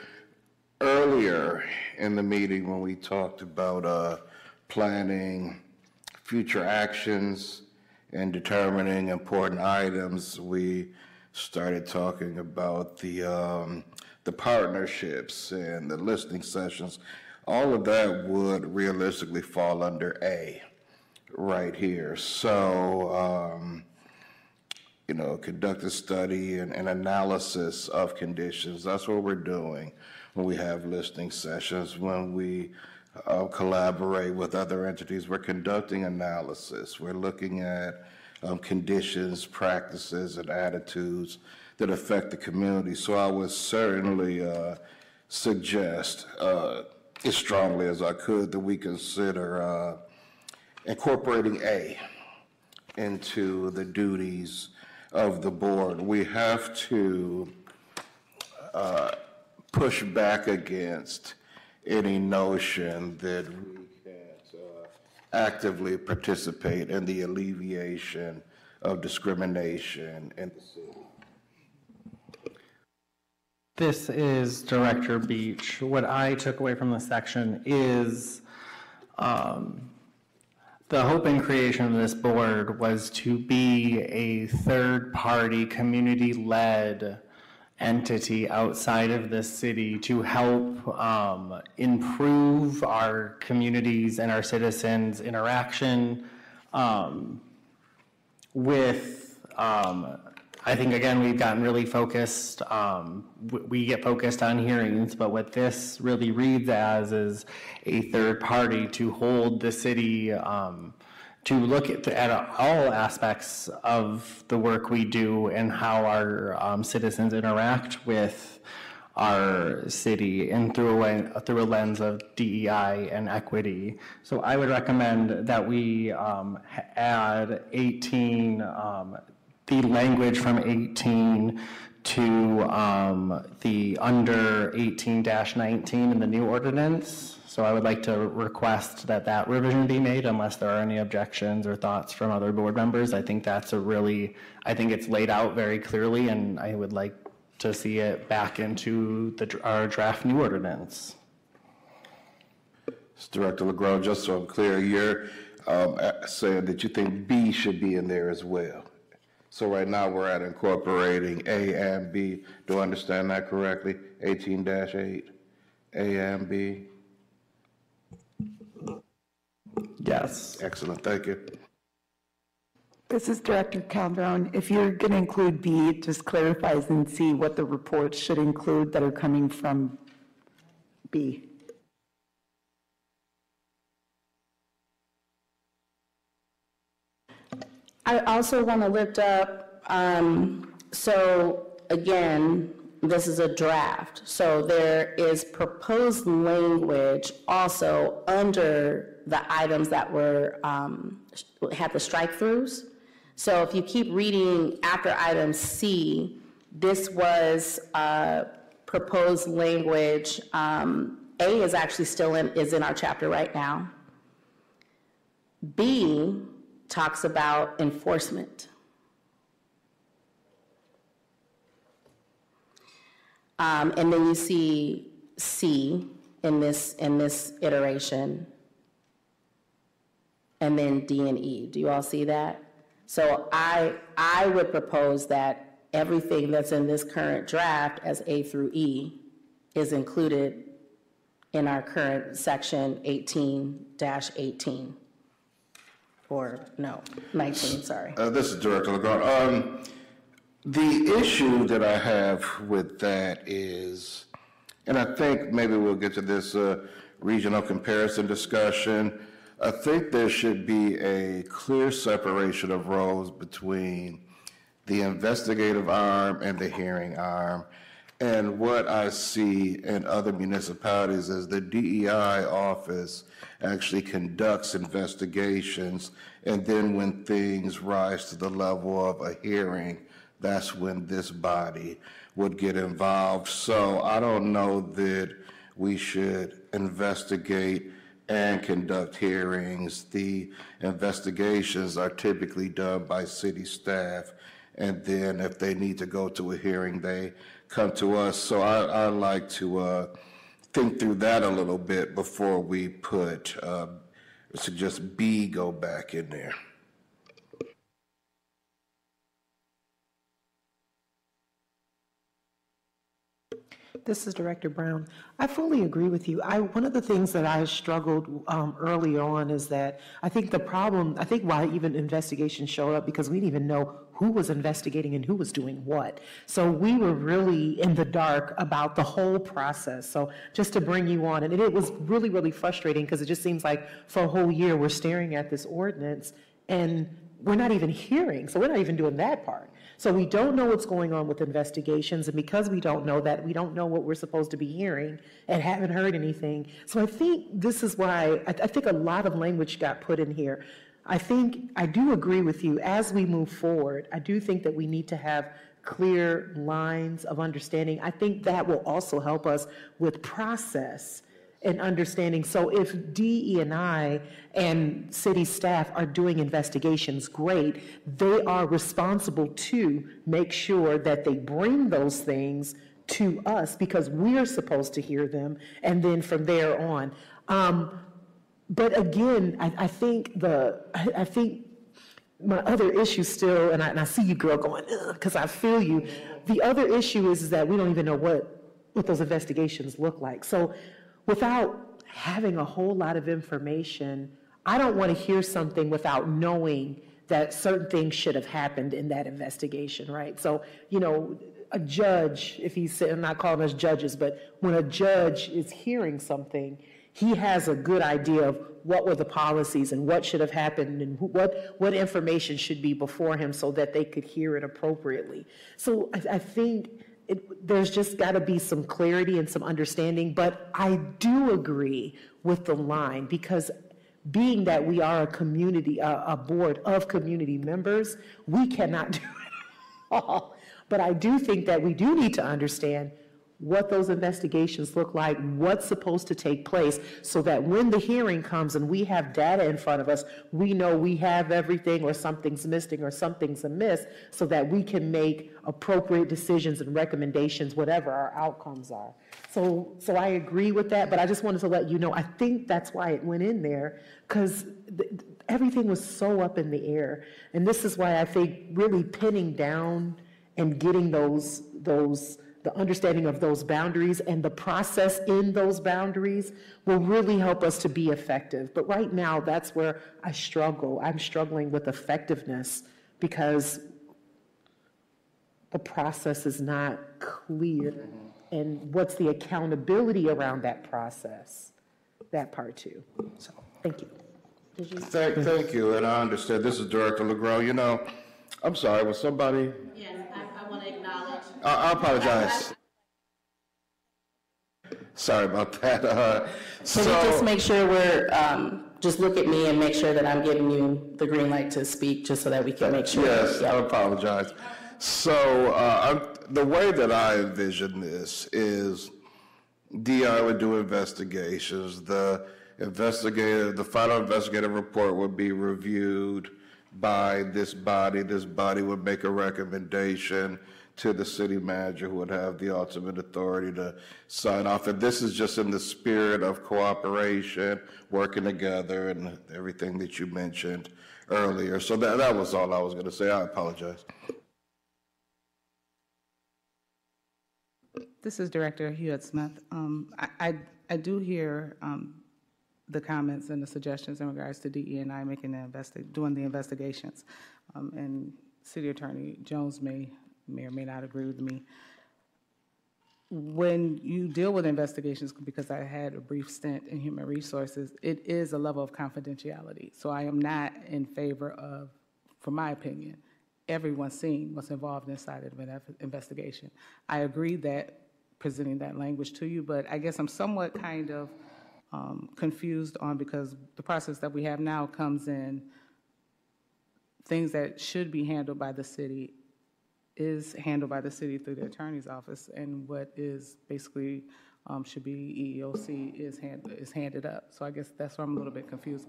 Earlier in the meeting when we talked about uh, planning future actions and determining important items, we started talking about the um, the partnerships and the listening sessions. All of that would realistically fall under A, right here. So, um, you know, conduct a study and, and analysis of conditions. That's what we're doing when we have listening sessions. When we uh, collaborate with other entities. We're conducting analysis. We're looking at um, conditions, practices, and attitudes that affect the community. So I would certainly uh, suggest, uh, as strongly as I could, that we consider uh, incorporating A into the duties of the board. We have to uh, push back against any notion that we can't uh, actively participate in the alleviation of discrimination in the city. This is Director Beach. What I took away from this section is um, the hope and creation of this board was to be a third-party, community-led entity outside of the city to help um, improve our communities and our citizens' interaction um, with, um, I think, again, we've gotten really focused, um, we get focused on hearings, but what this really reads as is a third party to hold the city um, to look at, at all aspects of the work we do and how our um, citizens interact with our city and through a, through a lens of DEI and equity. So I would recommend that we um, add 18, um, the language from 18 to um, the under 18-19 in the new ordinance so I would like to request that that revision be made unless there are any objections or thoughts from other board members. I think that's a really, I think it's laid out very clearly and I would like to see it back into the, our draft new ordinance. Director LeGrone, just so I'm clear, you're um, saying that you think B should be in there as well. So right now we're at incorporating A and B. Do I understand that correctly? 18-8, A and B? Yes. Excellent, thank you. This is Director Calderon. If you're going to include B, it just clarifies and see what the reports should include that are coming from B. I also want to lift up, um, so again, this is a draft, so there is proposed language also under the items that were, um, had the strike-throughs. So if you keep reading after item C, this was uh, proposed language. um, A is actually still in, is in our chapter right now. B talks about enforcement. Um, and then you see C in this, in this iteration. And then D and E. Do you all see that? So I, I would propose that everything that's in this current draft as A through E is included in our current section eighteen eighteen. Or, no, nineteen, sorry. Uh, This is Director LeGrand. Um, The issue that I have with that is, and I think maybe we'll get to this uh, regional comparison discussion, I think there should be a clear separation of roles between the investigative arm and the hearing arm. And what I see in other municipalities is the DEI office actually conducts investigations, and then when things rise to the level of a hearing, that's when this body would get involved. So I don't know that we should investigate and conduct hearings. The investigations are typically done by city staff, and then if they need to go to a hearing, they come to us. So I, I like to uh, think through that a little bit before we put, uh, suggest B go back in there. This is Director Brown. I fully agree with you. I, one of the things that I struggled um, early on is that I think the problem, I think why even investigations showed up, because we didn't even know who was investigating and who was doing what. So we were really in the dark about the whole process. So just to bring you on, and it was really, really frustrating because it just seems like for a whole year we're staring at this ordinance and we're not even hearing. So we're not even doing that part. So we don't know what's going on with investigations, and because we don't know that, we don't know what we're supposed to be hearing and haven't heard anything. So I think this is why, I, I think a lot of language got put in here. I think, I do agree with you, as we move forward, I do think that we need to have clear lines of understanding. I think that will also help us with process and understanding. So if DE and I and city staff are doing investigations, great. They are responsible to make sure that they bring those things to us because we're supposed to hear them, and then from there on. Um, but again, I, I think the, I, I think my other issue still, and I, and I see you, girl, going, because I feel you. The other issue is, is that we don't even know what, what those investigations look like. So without having a whole lot of information, I don't want to hear something without knowing that certain things should have happened in that investigation, right? So, you know, a judge, if he's, I'm not calling us judges, but when a judge is hearing something, he has a good idea of what were the policies and what should have happened and what, what information should be before him so that they could hear it appropriately. So I, I think it, there's just got to be some clarity and some understanding, but I do agree with the line because being that we are a community, a, a board of community members, we cannot do it all. But I do think that we do need to understand what those investigations look like, what's supposed to take place, so that when the hearing comes and we have data in front of us, we know we have everything or something's missing or something's amiss, so that we can make appropriate decisions and recommendations, whatever our outcomes are. So, so I agree with that, but I just wanted to let you know, I think that's why it went in there, because everything was so up in the air. And this is why I think really pinning down and getting those, those, the understanding of those boundaries and the process in those boundaries will really help us to be effective. But right now, that's where I struggle. I'm struggling with effectiveness because the process is not clear. And what's the accountability around that process? That part too. So, thank you. Thank, thank you, and I understand, this is Director LeGros, you know, I'm sorry, was somebody, I, I want to acknowledge. I, I apologize. Sorry about that. Uh, So, just make sure we're, um, just look at me and make sure that I'm giving you the green light to speak, just so that we can make sure. yes. I apologize. So, uh, the way that I envision this is DI would do investigations. The investigator, the final investigative report would be reviewed by this body. This body would make a recommendation to the city manager, who would have the ultimate authority to sign off. And this is just in the spirit of cooperation, working together, and everything that you mentioned earlier. So that, that was all I was going to say. I apologize. This is Director Hewitt Smith. Um, I, I, I do hear, um, the comments and the suggestions in regards to DE and I making the investi, doing the investigations. Um, and City Attorney Jones may, may or may not agree with me. When you deal with investigations, because I had a brief stint in human resources, it is a level of confidentiality. So I am not in favor of, for my opinion, everyone seeing what's involved inside of an investigation. I agree that presenting that language to you, but I guess I'm somewhat kind of um, confused on because the process that we have now comes in, things that should be handled by the city is handled by the city through the attorney's office, and what is basically um, should be EEOC is hand, is handed up. So I guess that's where I'm a little bit confused.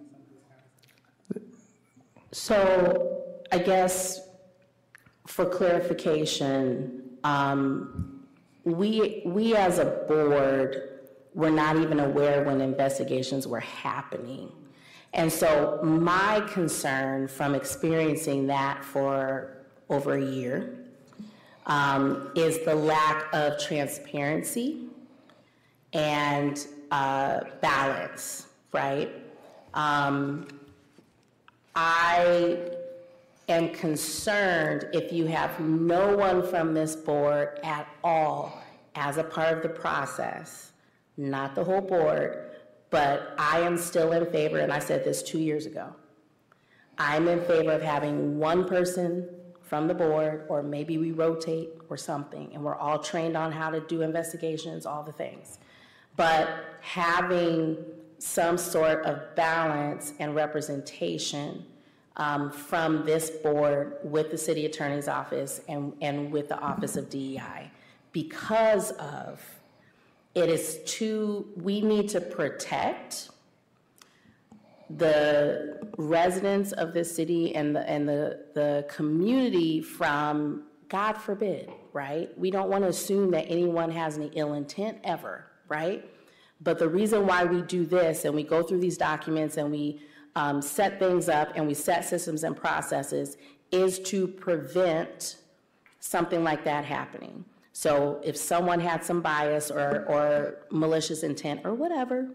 So I guess for clarification, um, we, we as a board were not even aware when investigations were happening. And so my concern from experiencing that for over a year um, is the lack of transparency and uh, balance, right? Um, I am concerned if you have no one from this board at all as a part of the process, not the whole board, but I am still in favor, and I said this two years ago. I'm in favor of having one person from the board, or maybe we rotate or something, and we're all trained on how to do investigations, all the things. But having some sort of balance and representation um, from this board with the city attorney's office and, and with the Office of DEI because of it is too, we need to protect the residents of this city and the, and the, the community from, God forbid, right? We don't want to assume that anyone has any ill intent ever, right? But the reason why we do this and we go through these documents and we um, set things up and we set systems and processes is to prevent something like that happening. So if someone had some bias or, or malicious intent or whatever,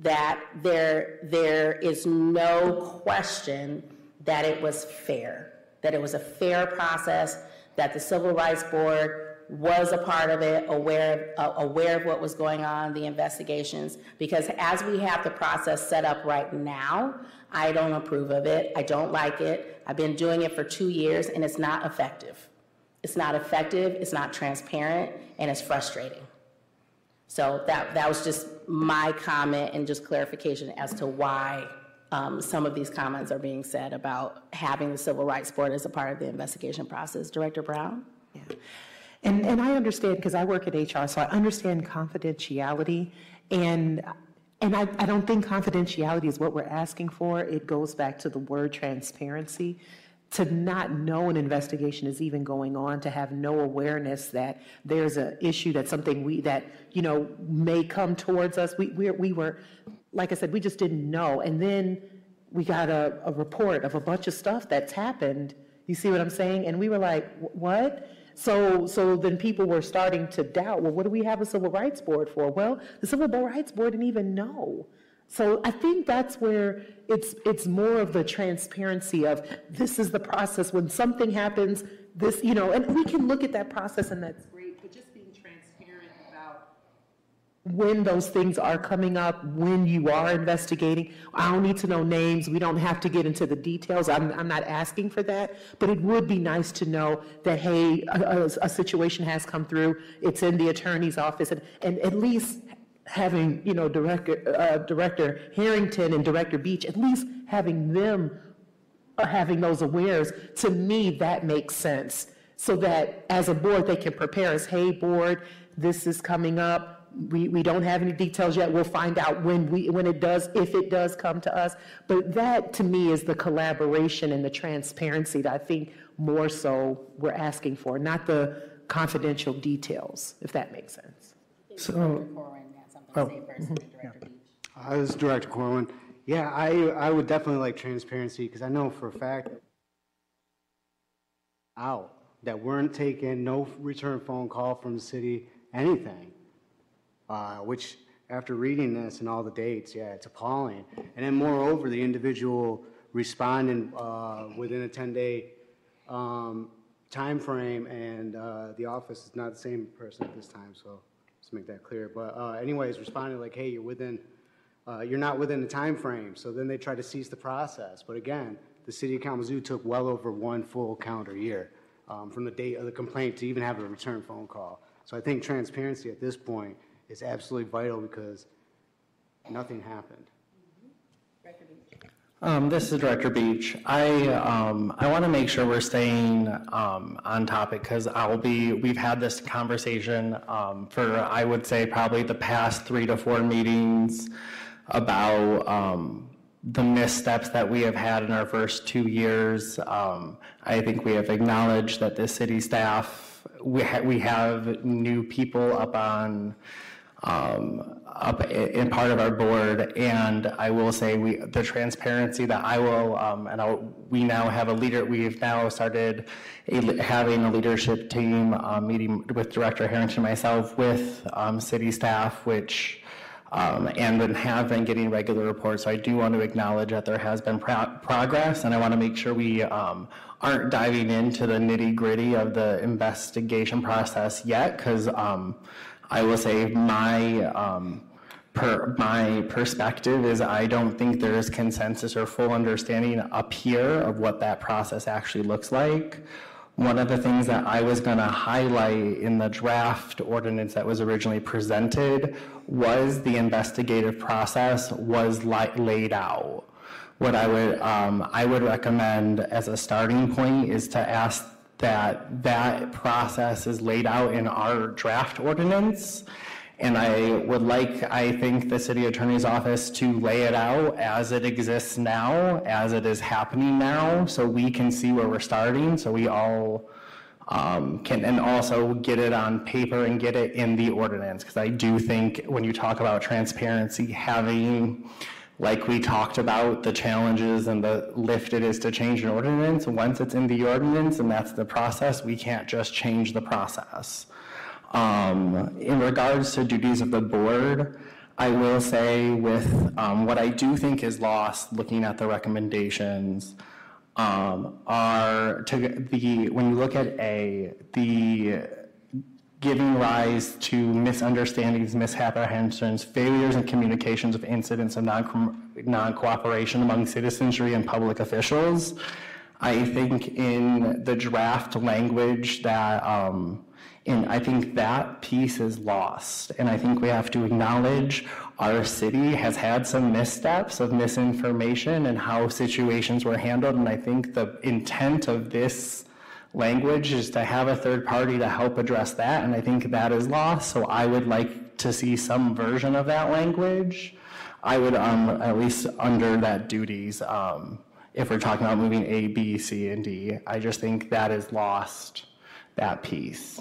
that there, there is no question that it was fair, that it was a fair process, that the Civil Rights Board was a part of it, aware, uh, aware of what was going on, the investigations, because as we have the process set up right now, I don't approve of it, I don't like it, I've been doing it for two years, and it's not effective. It's not effective, it's not transparent, and it's frustrating. So that, that was just my comment and just clarification as to why um, some of these comments are being said about having the Civil Rights Board as a part of the investigation process. Director Brown? Yeah. And, and I understand, because I work at HR, so I understand confidentiality. And, and I, I don't think confidentiality is what we're asking for. It goes back to the word transparency. To not know an investigation is even going on, to have no awareness that there's an issue, that something we, that, you know, may come towards us. We, we, we were, like I said, we just didn't know. And then we got a, a report of a bunch of stuff that's happened. You see what I'm saying? And we were like, what? So, so then people were starting to doubt, well, what do we have a civil rights board for? Well, the civil rights board didn't even know. So I think that's where it's, it's more of the transparency of this is the process. When something happens, this, you know, and we can look at that process and that's great, but just being transparent about when those things are coming up, when you are investigating. I don't need to know names. We don't have to get into the details. I'm, I'm not asking for that. But it would be nice to know that, hey, a, a, a situation has come through. It's in the attorney's office and, and at least having, you know, Director, uh, Director Harrington and Director Beach, at least having them uh, having those awares, to me, that makes sense. So that as a board, they can prepare us, hey, board, this is coming up. We, we don't have any details yet. We'll find out when we, when it does, if it does come to us. But that, to me, is the collaboration and the transparency that I think more so we're asking for, not the confidential details, if that makes sense. So, oh, Uh, This is Director Corwin. Yeah, I, I would definitely like transparency, because I know for a fact out, that weren't taking no return phone call from the city, anything. Uh, which, after reading this and all the dates, yeah, it's appalling. And then moreover, the individual responding uh, within a 10-day um, timeframe, and uh, the office is not the same person at this time, so make that clear. But uh, anyways, responding like, hey, you're within, uh, you're not within the time frame. So then they try to cease the process. But again, the city of Kalamazoo took well over one full calendar year um, from the date of the complaint to even have a return phone call. So I think transparency at this point is absolutely vital because nothing happened. Um, this is Director Beach. I, um, I want to make sure we're staying, um, on topic because I'll be, we've had this conversation, um, for, I would say, probably the past three to four meetings about, um, the missteps that we have had in our first two years. Um, I think we have acknowledged that the city staff, we ha- we have new people up on, um, up in part of our board, and I will say, we, the transparency that I will, um, and I'll, we now have a leader, we've now started a having a leadership team, uh, meeting with Director Harrington, myself, with, um, city staff, which, um, and have been getting regular reports. So I do want to acknowledge that there has been pro- progress, and I want to make sure we um, aren't diving into the nitty gritty of the investigation process yet, because um, I will say my um, per, my perspective is I don't think there is consensus or full understanding up here of what that process actually looks like. One of the things that I was going to highlight in the draft ordinance that was originally presented was the investigative process was li- laid out. What I would, um, I would recommend as a starting point is to ask that that process is laid out in our draft ordinance. And I would like, I think, the city attorney's office to lay it out as it exists now, as it is happening now, so we can see where we're starting, so we all um, can, and also get it on paper and get it in the ordinance. Because I do think when you talk about transparency, having, like we talked about, the challenges and the lift it is to change an ordinance, once it's in the ordinance and that's the process, we can't just change the process. Um, in regards to duties of the board, I will say with um, what I do think is lost, looking at the recommendations, um, are to the when you look at a the giving rise to misunderstandings, misapprehensions, failures in communications of incidents of non non-cooperation among citizenry and public officials. I think in the draft language that, um, and I think that piece is lost. And I think we have to acknowledge our city has had some missteps of misinformation and how situations were handled. And I think the intent of this language is to have a third party to help address that. And I think that is lost. So I would like to see some version of that language. I would, um, at least under that duties, um, if we're talking about moving A, B, C, and D, I just think that is lost, that piece.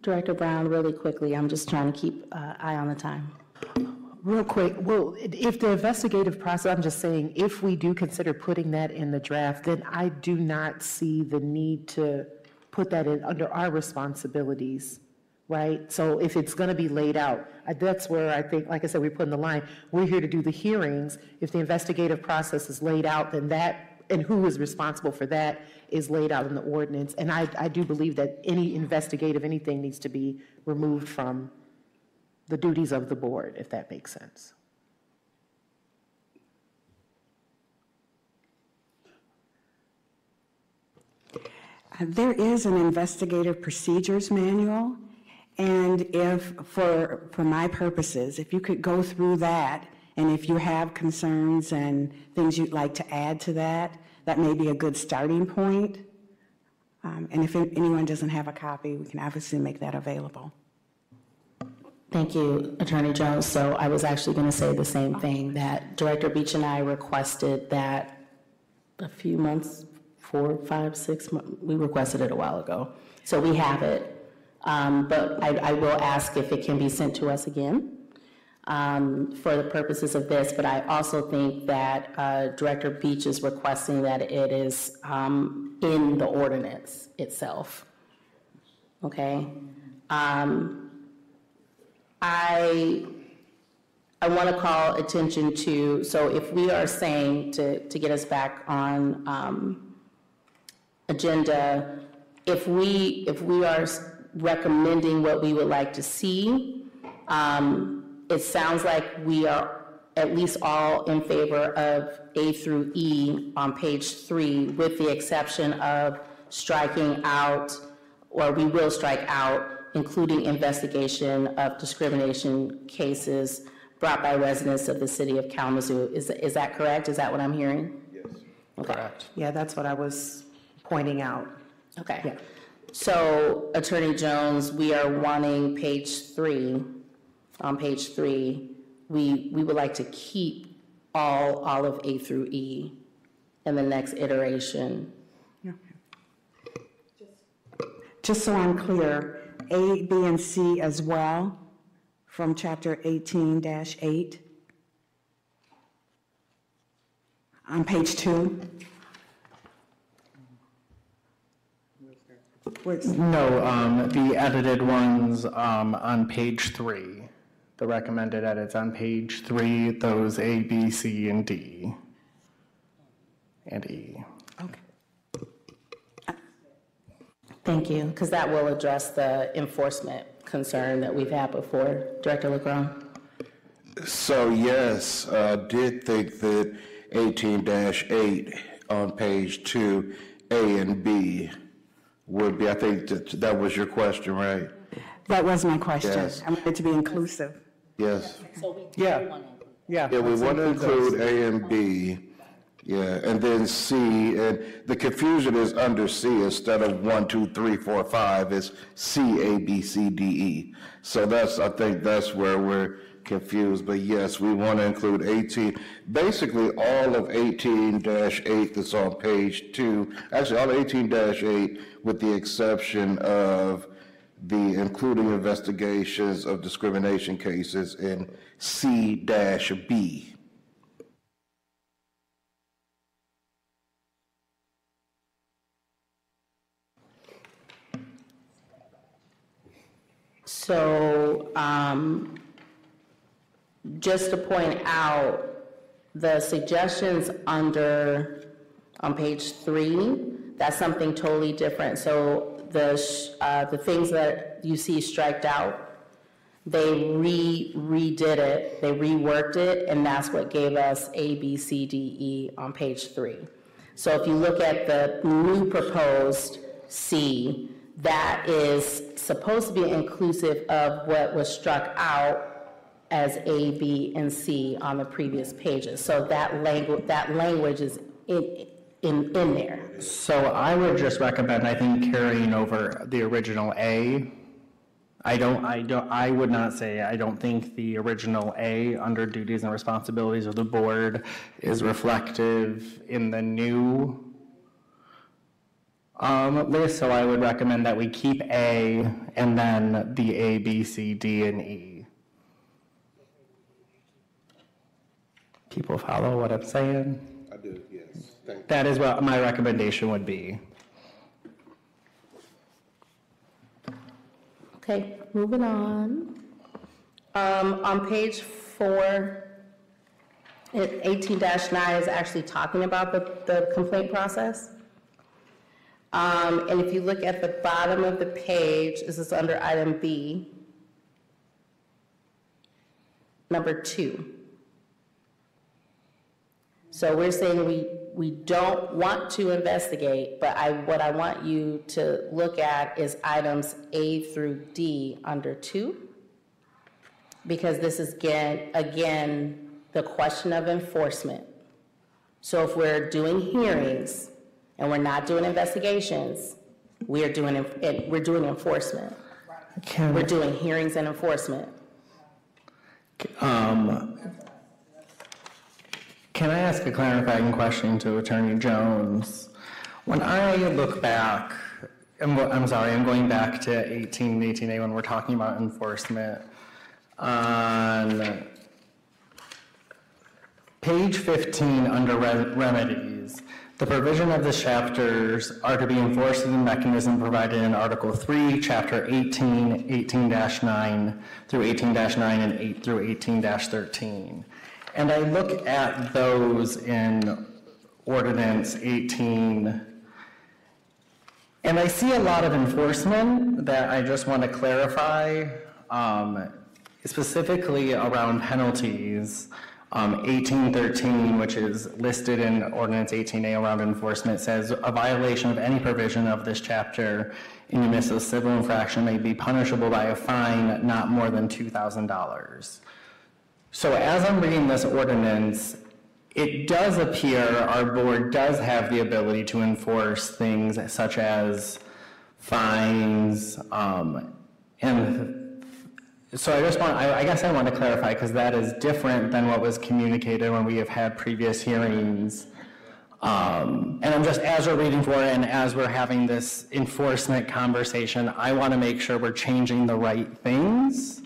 Director Brown, really quickly, I'm just trying to keep uh, eye on the time. Real quick, well, if the investigative process, I'm just saying, if we do consider putting that in the draft, then I do not see the need to put that in under our responsibilities, right? So if it's going to be laid out, that's where I think, like I said, we put in the line, we're here to do the hearings. If the investigative process is laid out, then that, and who is responsible for that is laid out in the ordinance. And I, I do believe that any investigative, anything needs to be removed from the duties of the board, if that makes sense. There is an investigative procedures manual, and if, for, for my purposes, if you could go through that, and if you have concerns and things you'd like to add to that, that may be a good starting point. Um, And if anyone doesn't have a copy, we can obviously make that available. Thank you, Attorney Jones. So I was actually going to say the same thing, that Director Beach and I requested that a few months, four, five, six, months, we requested it a while ago. So we have it. Um, But I, I will ask if it can be sent to us again um, for the purposes of this. But I also think that uh, Director Beach is requesting that it is um, in the ordinance itself. Okay? Um, I, I want to call attention to, so if we are saying to, to get us back on um, agenda, if we, if we are recommending what we would like to see, um, it sounds like we are at least all in favor of A through E on page three, with the exception of striking out, or we will strike out, including investigation of discrimination cases brought by residents of the city of Kalamazoo. Is, is that correct? Is that what I'm hearing? Yes. Correct. Yeah, that's what I was pointing out. Okay. Yeah. So Attorney Jones, we are wanting page three, on page three, we, we would like to keep all, all of A through E in the next iteration. Just so I'm clear, A, B, and C as well from Chapter 18-8 on page two? Where's- No, um, the edited ones, um, on page three, the recommended edits on page three, those A, B, C, and D. And E. Thank you, because that will address the enforcement concern that we've had before. Director LeGrand? So yes, uh, did think that 18-8 on page two, A and B would be, I think that, that was your question, right? That was my question. Yes. I wanted to be inclusive. Yes. So we Yeah, yeah. Yeah, we want to those. include A and B, yeah, and then C, and the confusion is under C, instead of one, two, three, four, five, it's C, A, B, C, D, E. So that's, I think that's where we're confused, but yes, we want to include eighteen, basically all of eighteen eight that's on page two, actually all eighteen eight, with the exception of the including investigations of discrimination cases in C dash B. So, um, just to point out, the suggestions under, on page three, that's something totally different. So the, uh, the things that you see striked out, they re, redid it, they reworked it, and that's what gave us A, B, C, D, E on page three. So if you look at the new proposed C, that is supposed to be inclusive of what was struck out as A, B, and C on the previous pages. So that language, that language is in, in, in there. So I would just recommend, I think, carrying over the original A. I don't, I don't, I would not say, I don't think the original A under duties and responsibilities of the board is reflective in the new um, list, so I would recommend that we keep A and then the A, B, C, D, and E. People follow what I'm saying? I do, yes. Thank That is what my recommendation would be. Okay, moving on. Um, on page four, 18-9 is actually talking about the, the complaint process. Um, and if you look at the bottom of the page, this is under item B, number two. So we're saying we we don't want to investigate, but I, what I want you to look at is items A through D under two. Because this is again, again, the question of enforcement. So if we're doing hearings and we're not doing investigations, we are doing, we're doing enforcement. Can- We're doing hearings and enforcement. Um, Can I ask a clarifying question to Attorney Jones? When I look back, I'm I'm sorry, I'm going back to 18, and 18A when we're talking about enforcement. On page 15, under re- remedies, the provision of the chapters are to be enforced in the mechanism provided in Article 3, Chapter 18, 18-9 through 18-9, and 8 through 18-13. And I look at those in Ordinance 18, and I see a lot of enforcement that I just want to clarify, um, specifically around penalties. Um, 1813, which is listed in Ordinance 18A around enforcement, says a violation of any provision of this chapter in the midst of civil infraction may be punishable by a fine not more than $2,000. So as I'm reading this ordinance, it does appear our board does have the ability to enforce things such as fines, um, and so I just want, I, I guess I want to clarify, because that is different than what was communicated when we have had previous hearings. Um, and I'm just, as we're reading for it and as we're having this enforcement conversation, I want to make sure we're changing the right things.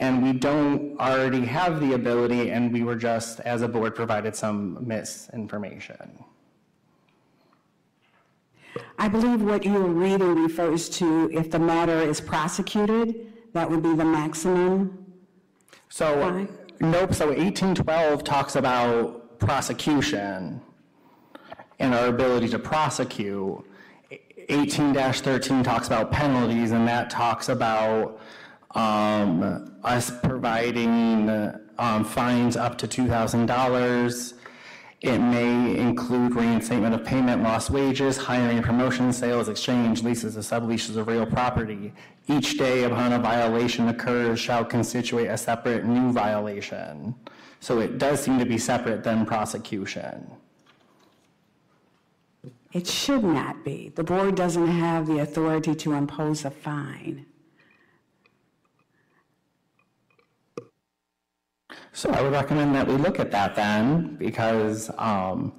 And we don't already have the ability, and we were just, as a board, provided some misinformation. I believe what you're reading refers to if the matter is prosecuted, that would be the maximum. So, nope, so 1812 talks about prosecution and our ability to prosecute. 18-13 talks about penalties, and that talks about um, us providing um, fines up to $2,000. It may include reinstatement of payment, lost wages, hiring, promotion, sales, exchange, leases, or subleases of real property. Each day upon a violation occurs shall constitute a separate new violation. So it does seem to be separate than prosecution. It should not be. The board doesn't have the authority to impose a fine. So I would recommend that we look at that then, because, um,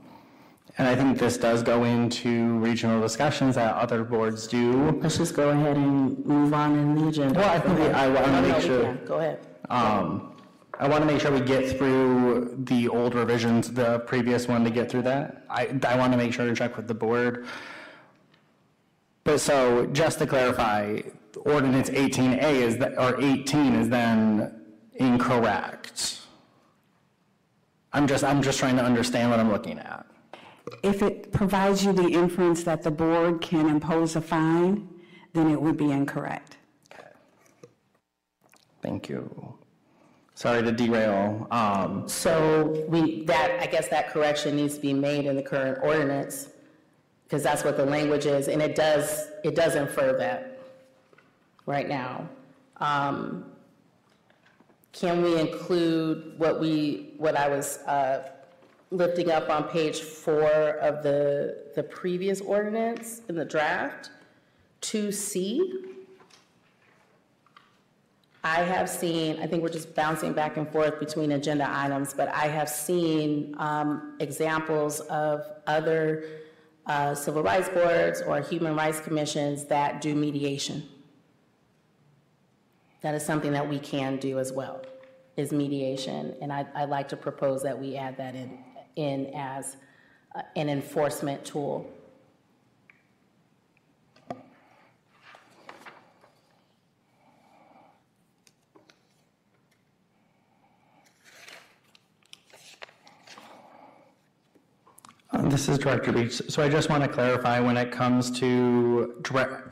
and I think this does go into regional discussions that other boards do. Let's just go ahead and move on in the agenda. Well, I think we- I wanna No, no, make we sure-. Go ahead. Um, I want to make sure we get through the old revisions, the previous one to get through that. I, I want to make sure to check with the board. But so, just to clarify, ordinance 18A is, that or 18 is then incorrect. I'm just, I'm just trying to understand what I'm looking at. If it provides you the inference that the board can impose a fine, then it would be incorrect. Thank you. Sorry to derail. Um, So we, that, I guess that correction needs to be made in the current ordinance, because that's what the language is, and it does, it does infer that right now. Um, Can we include what we, what I was uh, lifting up on page four of the, the previous ordinance in the draft? 2C? I have seen, I think we're just bouncing back and forth between agenda items, but I have seen um, examples of other uh, civil rights boards or human rights commissions that do mediation. That is something that we can do as well, is mediation. And I- I'd like to propose that we add that in, in as uh, an enforcement tool. Uh, This is Director Beach. So I just want to clarify, when it comes to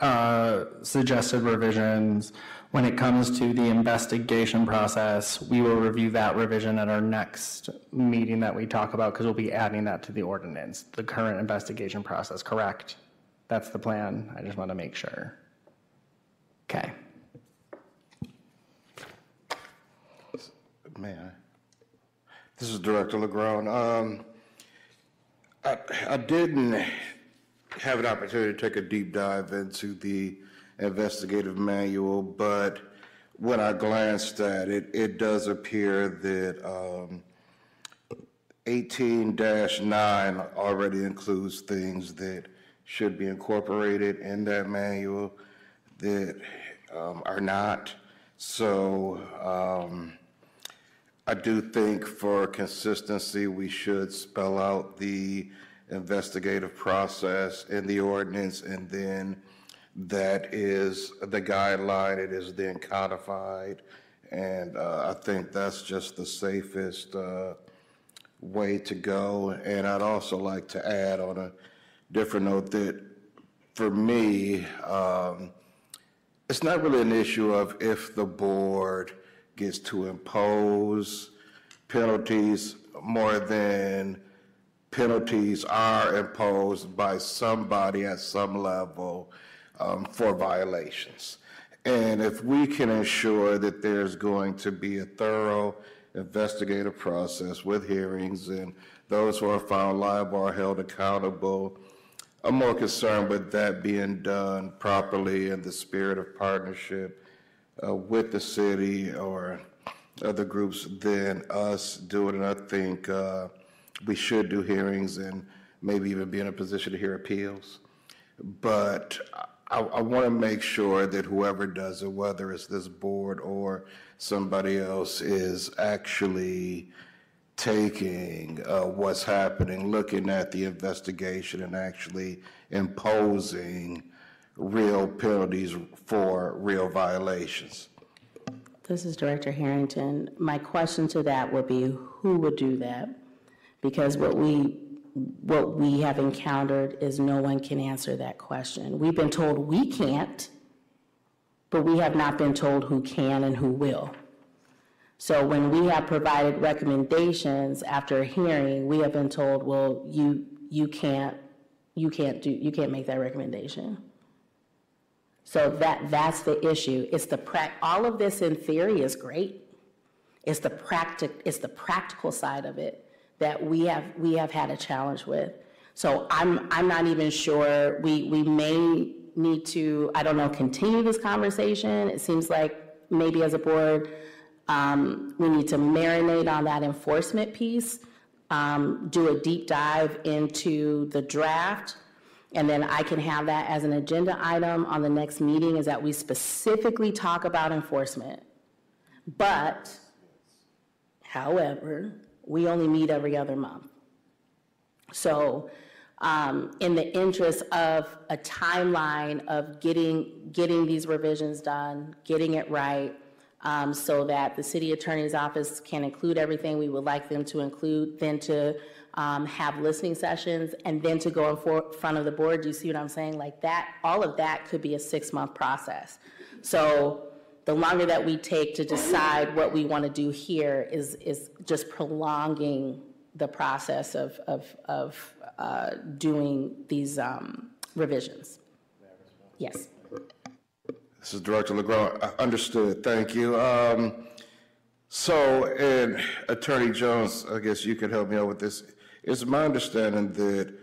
uh, suggested revisions, when it comes to the investigation process, we will review that revision at our next meeting that we talk about, because we'll be adding that to the ordinance, the current investigation process, correct? That's the plan. I just want to make sure. Okay. May I? This is Director LeGrand. Um, I, I didn't have an opportunity to take a deep dive into the investigative manual, but when I glanced at it, it does appear that, um, eighteen nine already includes things that should be incorporated in that manual that, um, are not. So, um, I do think for consistency, we should spell out the investigative process in the ordinance, and then that is the guideline, it is then codified. And uh, I think that's just the safest uh, way to go. And I'd also like to add on a different note that, for me, um, it's not really an issue of if the board gets to impose penalties more than penalties are imposed by somebody at some level um, for violations. And if we can ensure that there's going to be a thorough investigative process with hearings and those who are found liable are held accountable, I'm more concerned with that being done properly in the spirit of partnership uh, with the city or other groups than us doing it. And I think uh, we should do hearings and maybe even be in a position to hear appeals. But I, I want to make sure that whoever does it, whether it's this board or somebody else, is actually taking uh, what's happening, looking at the investigation, and actually imposing real penalties for real violations. This is Director Harrington. My question to that would be, who would do that? Because what we, what we have encountered is no one can answer that question. We've been told we can't, but we have not been told who can and who will. So when we have provided recommendations after a hearing, we have been told, well, you, you can't, you can't do, you can't make that recommendation. So that, that's the issue. It's the prac, all of this in theory is great. It's the practic, it's the practical side of it that we have, we have had a challenge with. So I'm, I'm not even sure, we, we may need to, I don't know, continue this conversation. It seems like maybe as a board, um, we need to marinate on that enforcement piece, um, do a deep dive into the draft, and then I can have that as an agenda item on the next meeting, is that we specifically talk about enforcement. But, however, we only meet every other month. So, um, in the interest of a timeline of getting, getting these revisions done, getting it right, um, so that the city attorney's office can include everything we would like them to include, then to um, have listening sessions, and then to go in front of the board. Do you see what I'm saying? Like that, all of that could be a six-month process. So the longer that we take to decide what we want to do here is, is just prolonging the process of, of, of uh, doing these um, revisions. Yes. This is Director LeGrand. Understood, thank you. Um, So, and Attorney Jones, I guess you could help me out with this. It's my understanding that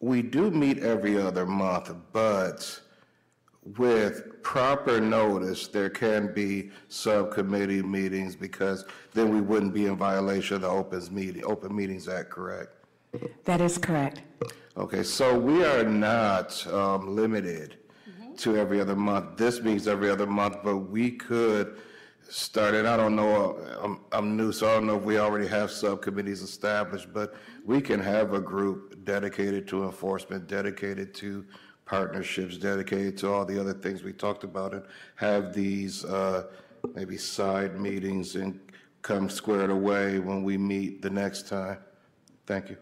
we do meet every other month, but with proper notice, there can be subcommittee meetings because then we wouldn't be in violation of the Opens Meeting, Open Meetings Act, correct? That is correct. Okay, so we are not um, limited to every other month. This means every other month, but we could start it. I don't know, I'm, I'm new, so I don't know if we already have subcommittees established, but we can have a group dedicated to enforcement, dedicated to partnerships, dedicated to all the other things we talked about, and have these uh, maybe side meetings and come squared away when we meet the next time. Thank you.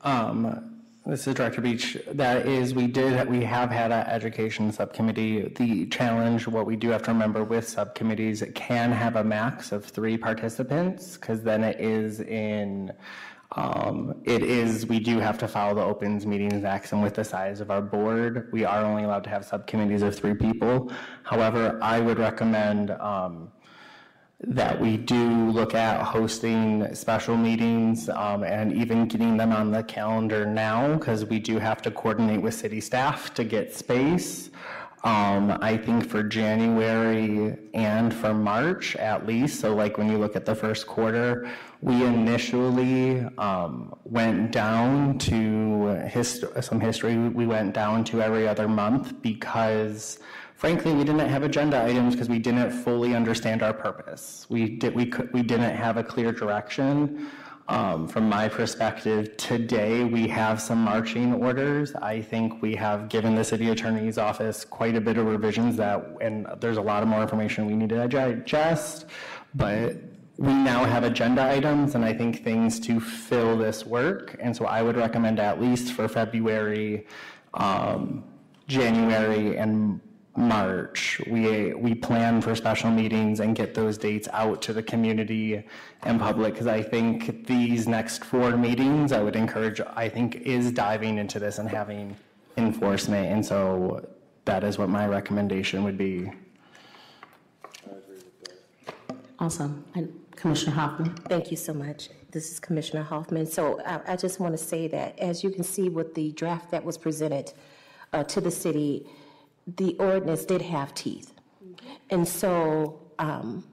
Um, This is Director Beach. That is, we did, we have had an education subcommittee. The challenge, what we do have to remember with subcommittees, it can have a max of three participants, because then it is in, um, it is, we do have to follow the opens meetings acts, and with the size of our board, we are only allowed to have subcommittees of three people. However, I would recommend, um, that we do look at hosting special meetings um, and even getting them on the calendar now because we do have to coordinate with city staff to get space. Um, I think for January and for March at least, so like when you look at the first quarter, we initially um, went down to hist- some history, we went down to every other month because frankly, we didn't have agenda items because we didn't fully understand our purpose. We did, we could, we didn't have a clear direction. Um, from my perspective, today we have some marching orders. I think we have given the city attorney's office quite a bit of revisions that, and there's a lot of more information we need to digest, but we now have agenda items and I think things to fill this work. And so I would recommend at least for February, um, January and March, we, we plan for special meetings and get those dates out to the community and public, because I think these next four meetings, I would encourage, I think, is diving into this and having enforcement, and so that is what my recommendation would be. Awesome. And Commissioner Hoffman? Thank you so much. This is Commissioner Hoffman. So I, I just want to say that, as you can see with the draft that was presented uh, to the city, the ordinance did have teeth. And so, um,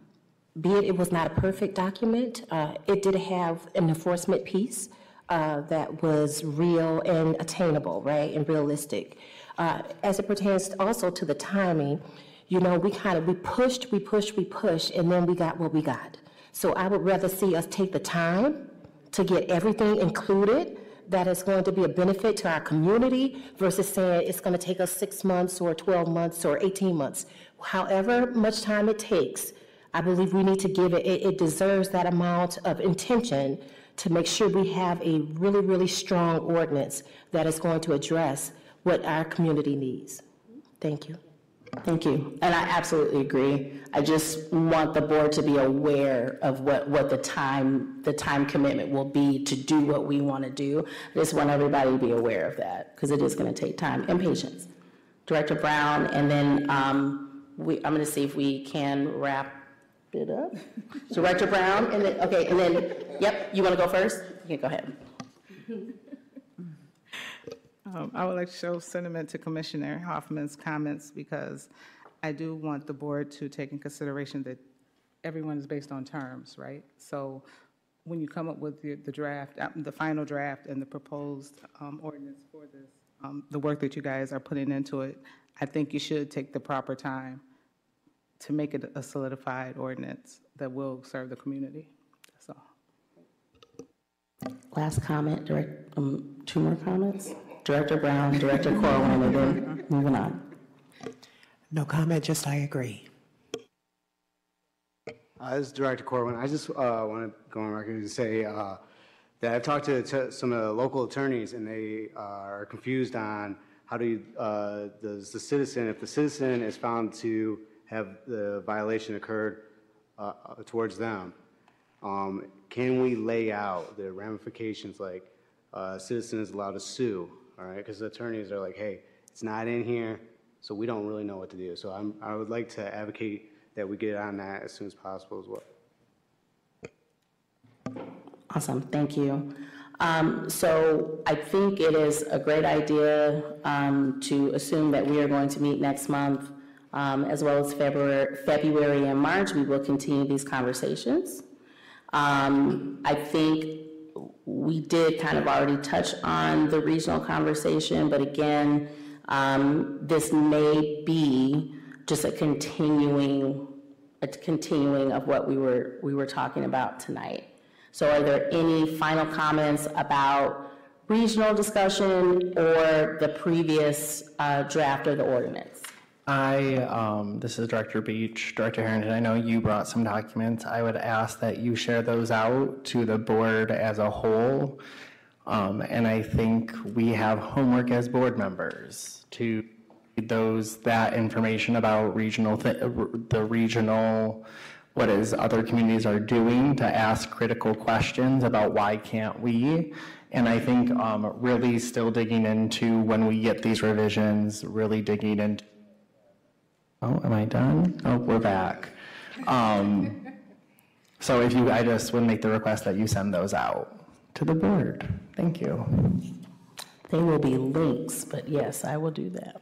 be it it was not a perfect document, uh, it did have an enforcement piece uh, that was real and attainable, right, and realistic. Uh, As it pertains also to the timing, you know, we kind of, we pushed, we pushed, we pushed, and then we got what we got. So I would rather see us take the time to get everything included that is going to be a benefit to our community versus saying it's going to take us six months or 12 months or 18 months. However much time it takes, I believe we need to give it, it, it deserves that amount of intention to make sure we have a really, really strong ordinance that is going to address what our community needs. Thank you. Thank you. And I absolutely agree. I just want the board to be aware of what, what the time, the time commitment will be to do what we want to do. I just want everybody to be aware of that because it is going to take time and patience. Director Brown, and then um, we, I'm going to see if we can wrap it up. Director Brown, and then, okay, and then, yep, you want to go first? Okay, go ahead. Um, I would like to show sentiment to Commissioner Hoffman's comments because I do want the board to take in consideration that everyone is based on terms, right? So when you come up with the the draft, uh, the final draft and the proposed um, ordinance for this, um, the work that you guys are putting into it, I think you should take the proper time to make it a solidified ordinance that will serve the community. That's all. Last comment, direct, um, two more comments? Director Brown, Director Corwin, and then moving on. No comment, just I agree. Uh, This is Director Corwin. I just want to go on record and say uh, that I've talked to to some of the local attorneys, and they uh, are confused on how do you, uh, does the citizen, if the citizen is found to have the violation occurred uh, towards them, um, can we lay out the ramifications, like uh, citizen is allowed to sue, all right? Because the attorneys are like, hey, it's not in here, so we don't really know what to do. So I'm, I would like to advocate that we get on that as soon as possible as well. Awesome, thank you. Um, So I think it is a great idea um, to assume that we are going to meet next month, um, as well as February, February and March. We will continue these conversations. Um, I think we did kind of already touch on the regional conversation, but again, um, this may be just a continuing, a continuing of what we were, we were talking about tonight. So are there any final comments about regional discussion or the previous uh, draft of the ordinance? I, um, this is Director Beach, Director Harrington, I know you brought some documents. I would ask that you share those out to the board as a whole. Um, and I think we have homework as board members to those that information about regional th- the regional what is other communities are doing to ask critical questions about why can't we and i think um, really still digging into when we get these revisions really digging into oh am i done oh we're back um, so if you i just would make the request that you send those out to the board thank you They will be links, but yes, I will do that.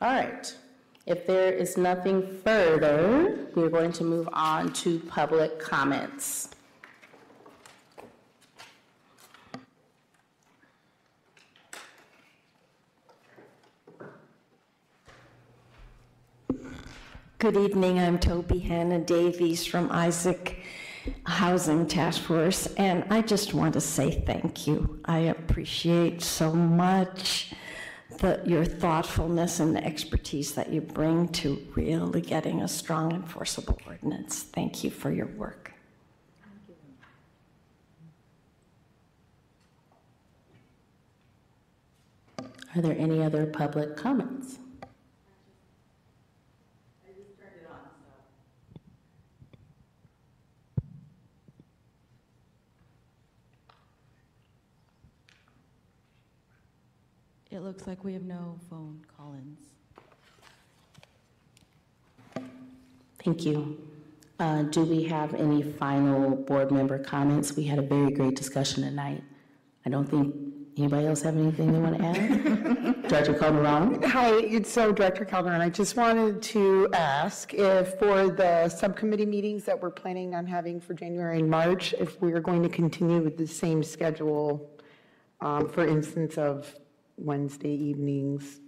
All right. If there is nothing further, we're going to move on to public comments. Good evening, I'm Toby Hannah Davies from Isaac Housing Task Force, and I just want to say thank you. I appreciate so much the, your thoughtfulness and the expertise that you bring to really getting a strong enforceable ordinance. Thank you for your work. Are there any other public comments? Looks like we have no phone call-ins. Thank you. Uh, Do we have any final board member comments? We had a very great discussion tonight. I don't think, anybody else have anything they want to add? Director Calderon? Hi, it's so Director Calderon. I just wanted to ask if for the subcommittee meetings that we're planning on having for January and March, if we are going to continue with the same schedule, um, for instance of Wednesday evenings.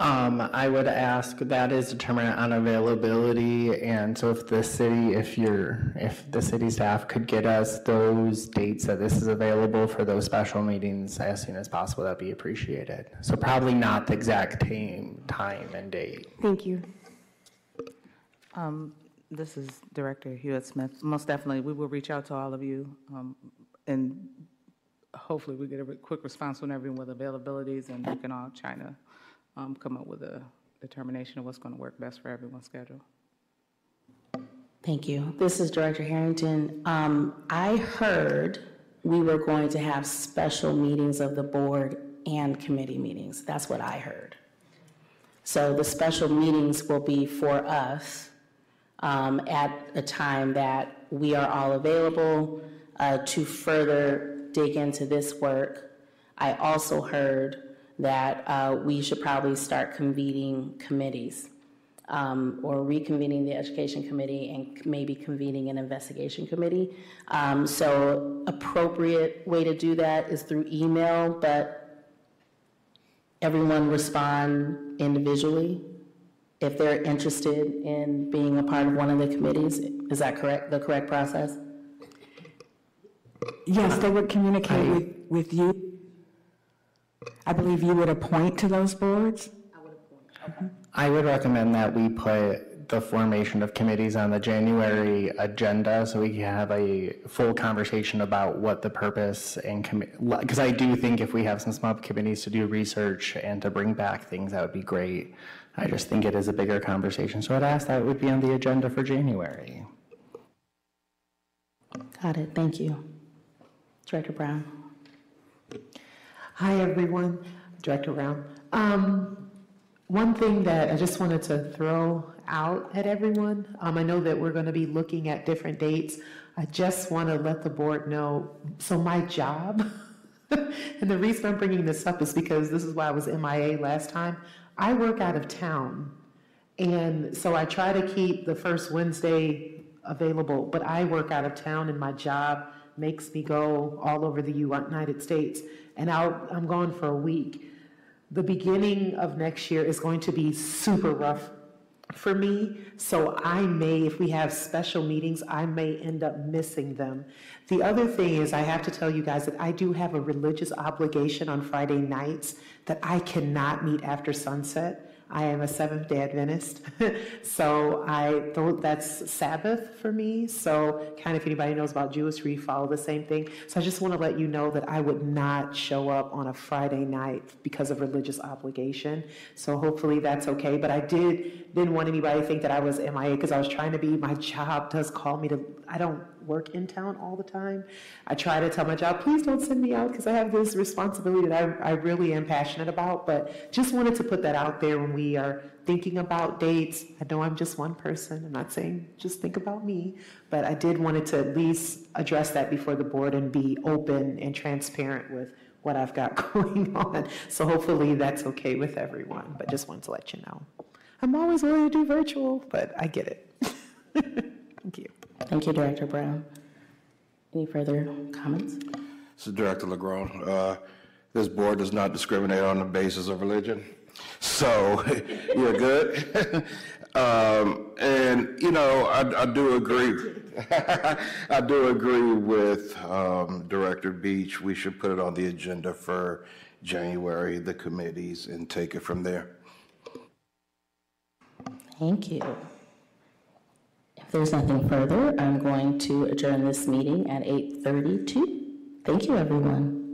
Um, I would ask, that is determinant on availability, and so if the city, if you're, if the city staff could get us those dates that this is available for those special meetings as soon as possible, that'd be appreciated. So probably not the exact time, time and date. Thank you. Um, This is Director Hewitt Smith. Most definitely, we will reach out to all of you, um, and hopefully we get a quick response from everyone with availabilities, and we can all try to um, come up with a determination of what's going to work best for everyone's schedule. Thank you. This is Director Harrington. Um, I heard we were going to have special meetings of the board and committee meetings. That's what I heard. So the special meetings will be for us um, at a time that we are all available uh, to further dig into this work. I also heard that uh, we should probably start convening committees um, or reconvening the education committee and maybe convening an investigation committee. Um, so appropriate way to do that is through email, but everyone respond individually if they're interested in being a part of one of the committees. Is that correct, the correct process? Yes, they would communicate with, with you. I believe you would appoint to those boards? I would appoint. I would recommend that we put the formation of committees on the January agenda so we can have a full conversation about what the purpose and because I do think if we have some small committees to do research and to bring back things, that would be great. I just think it is a bigger conversation. So I'd ask that it would be on the agenda for January. Got it, thank you. Director Brown? Hi, everyone. Director Brown. Um, one thing that I just wanted to throw out at everyone, um, I know that we're going to be looking at different dates. I just want to let the board know, so my job, and the reason I'm bringing this up is because this is why I was MIA last time. I work out of town. And so I try to keep the first Wednesday available, but I work out of town and my job makes me go all over the United States. And I'll, I'm gone for a week. The beginning of next year is going to be super rough for me. So I may, if we have special meetings, I may end up missing them. The other thing is, I have to tell you guys that I do have a religious obligation on Friday nights that I cannot meet after sunset. I am a Seventh day Adventist, so I, though that's Sabbath for me. So, kind of if anybody knows about Jewish, we follow the same thing. So, I just want to let you know that I would not show up on a Friday night because of religious obligation. So, hopefully that's okay. But I did didn't want anybody to think that I was MIA because I was trying to be. My job does call me to. I don't work in town all the time. I try to tell my job, please don't send me out because I have this responsibility that I, I really am passionate about. But just wanted to put that out there when we are thinking about dates. I know I'm just one person. I'm not saying just think about me, but I did wanted to at least address that before the board and be open and transparent with what I've got going on. So hopefully that's okay with everyone, but just wanted to let you know. I'm always willing to do virtual, but I get it. Thank you. Thank you, Director Brown. Any further comments? So Director LeGrone, uh, this board does not discriminate on the basis of religion. So you're good. um, and, you know, I, I do agree. I do agree with um, Director Beach. We should put it on the agenda for January, the committees, and take it from there. Thank you. If there's nothing further, I'm going to adjourn this meeting at 8:32. Thank you, everyone.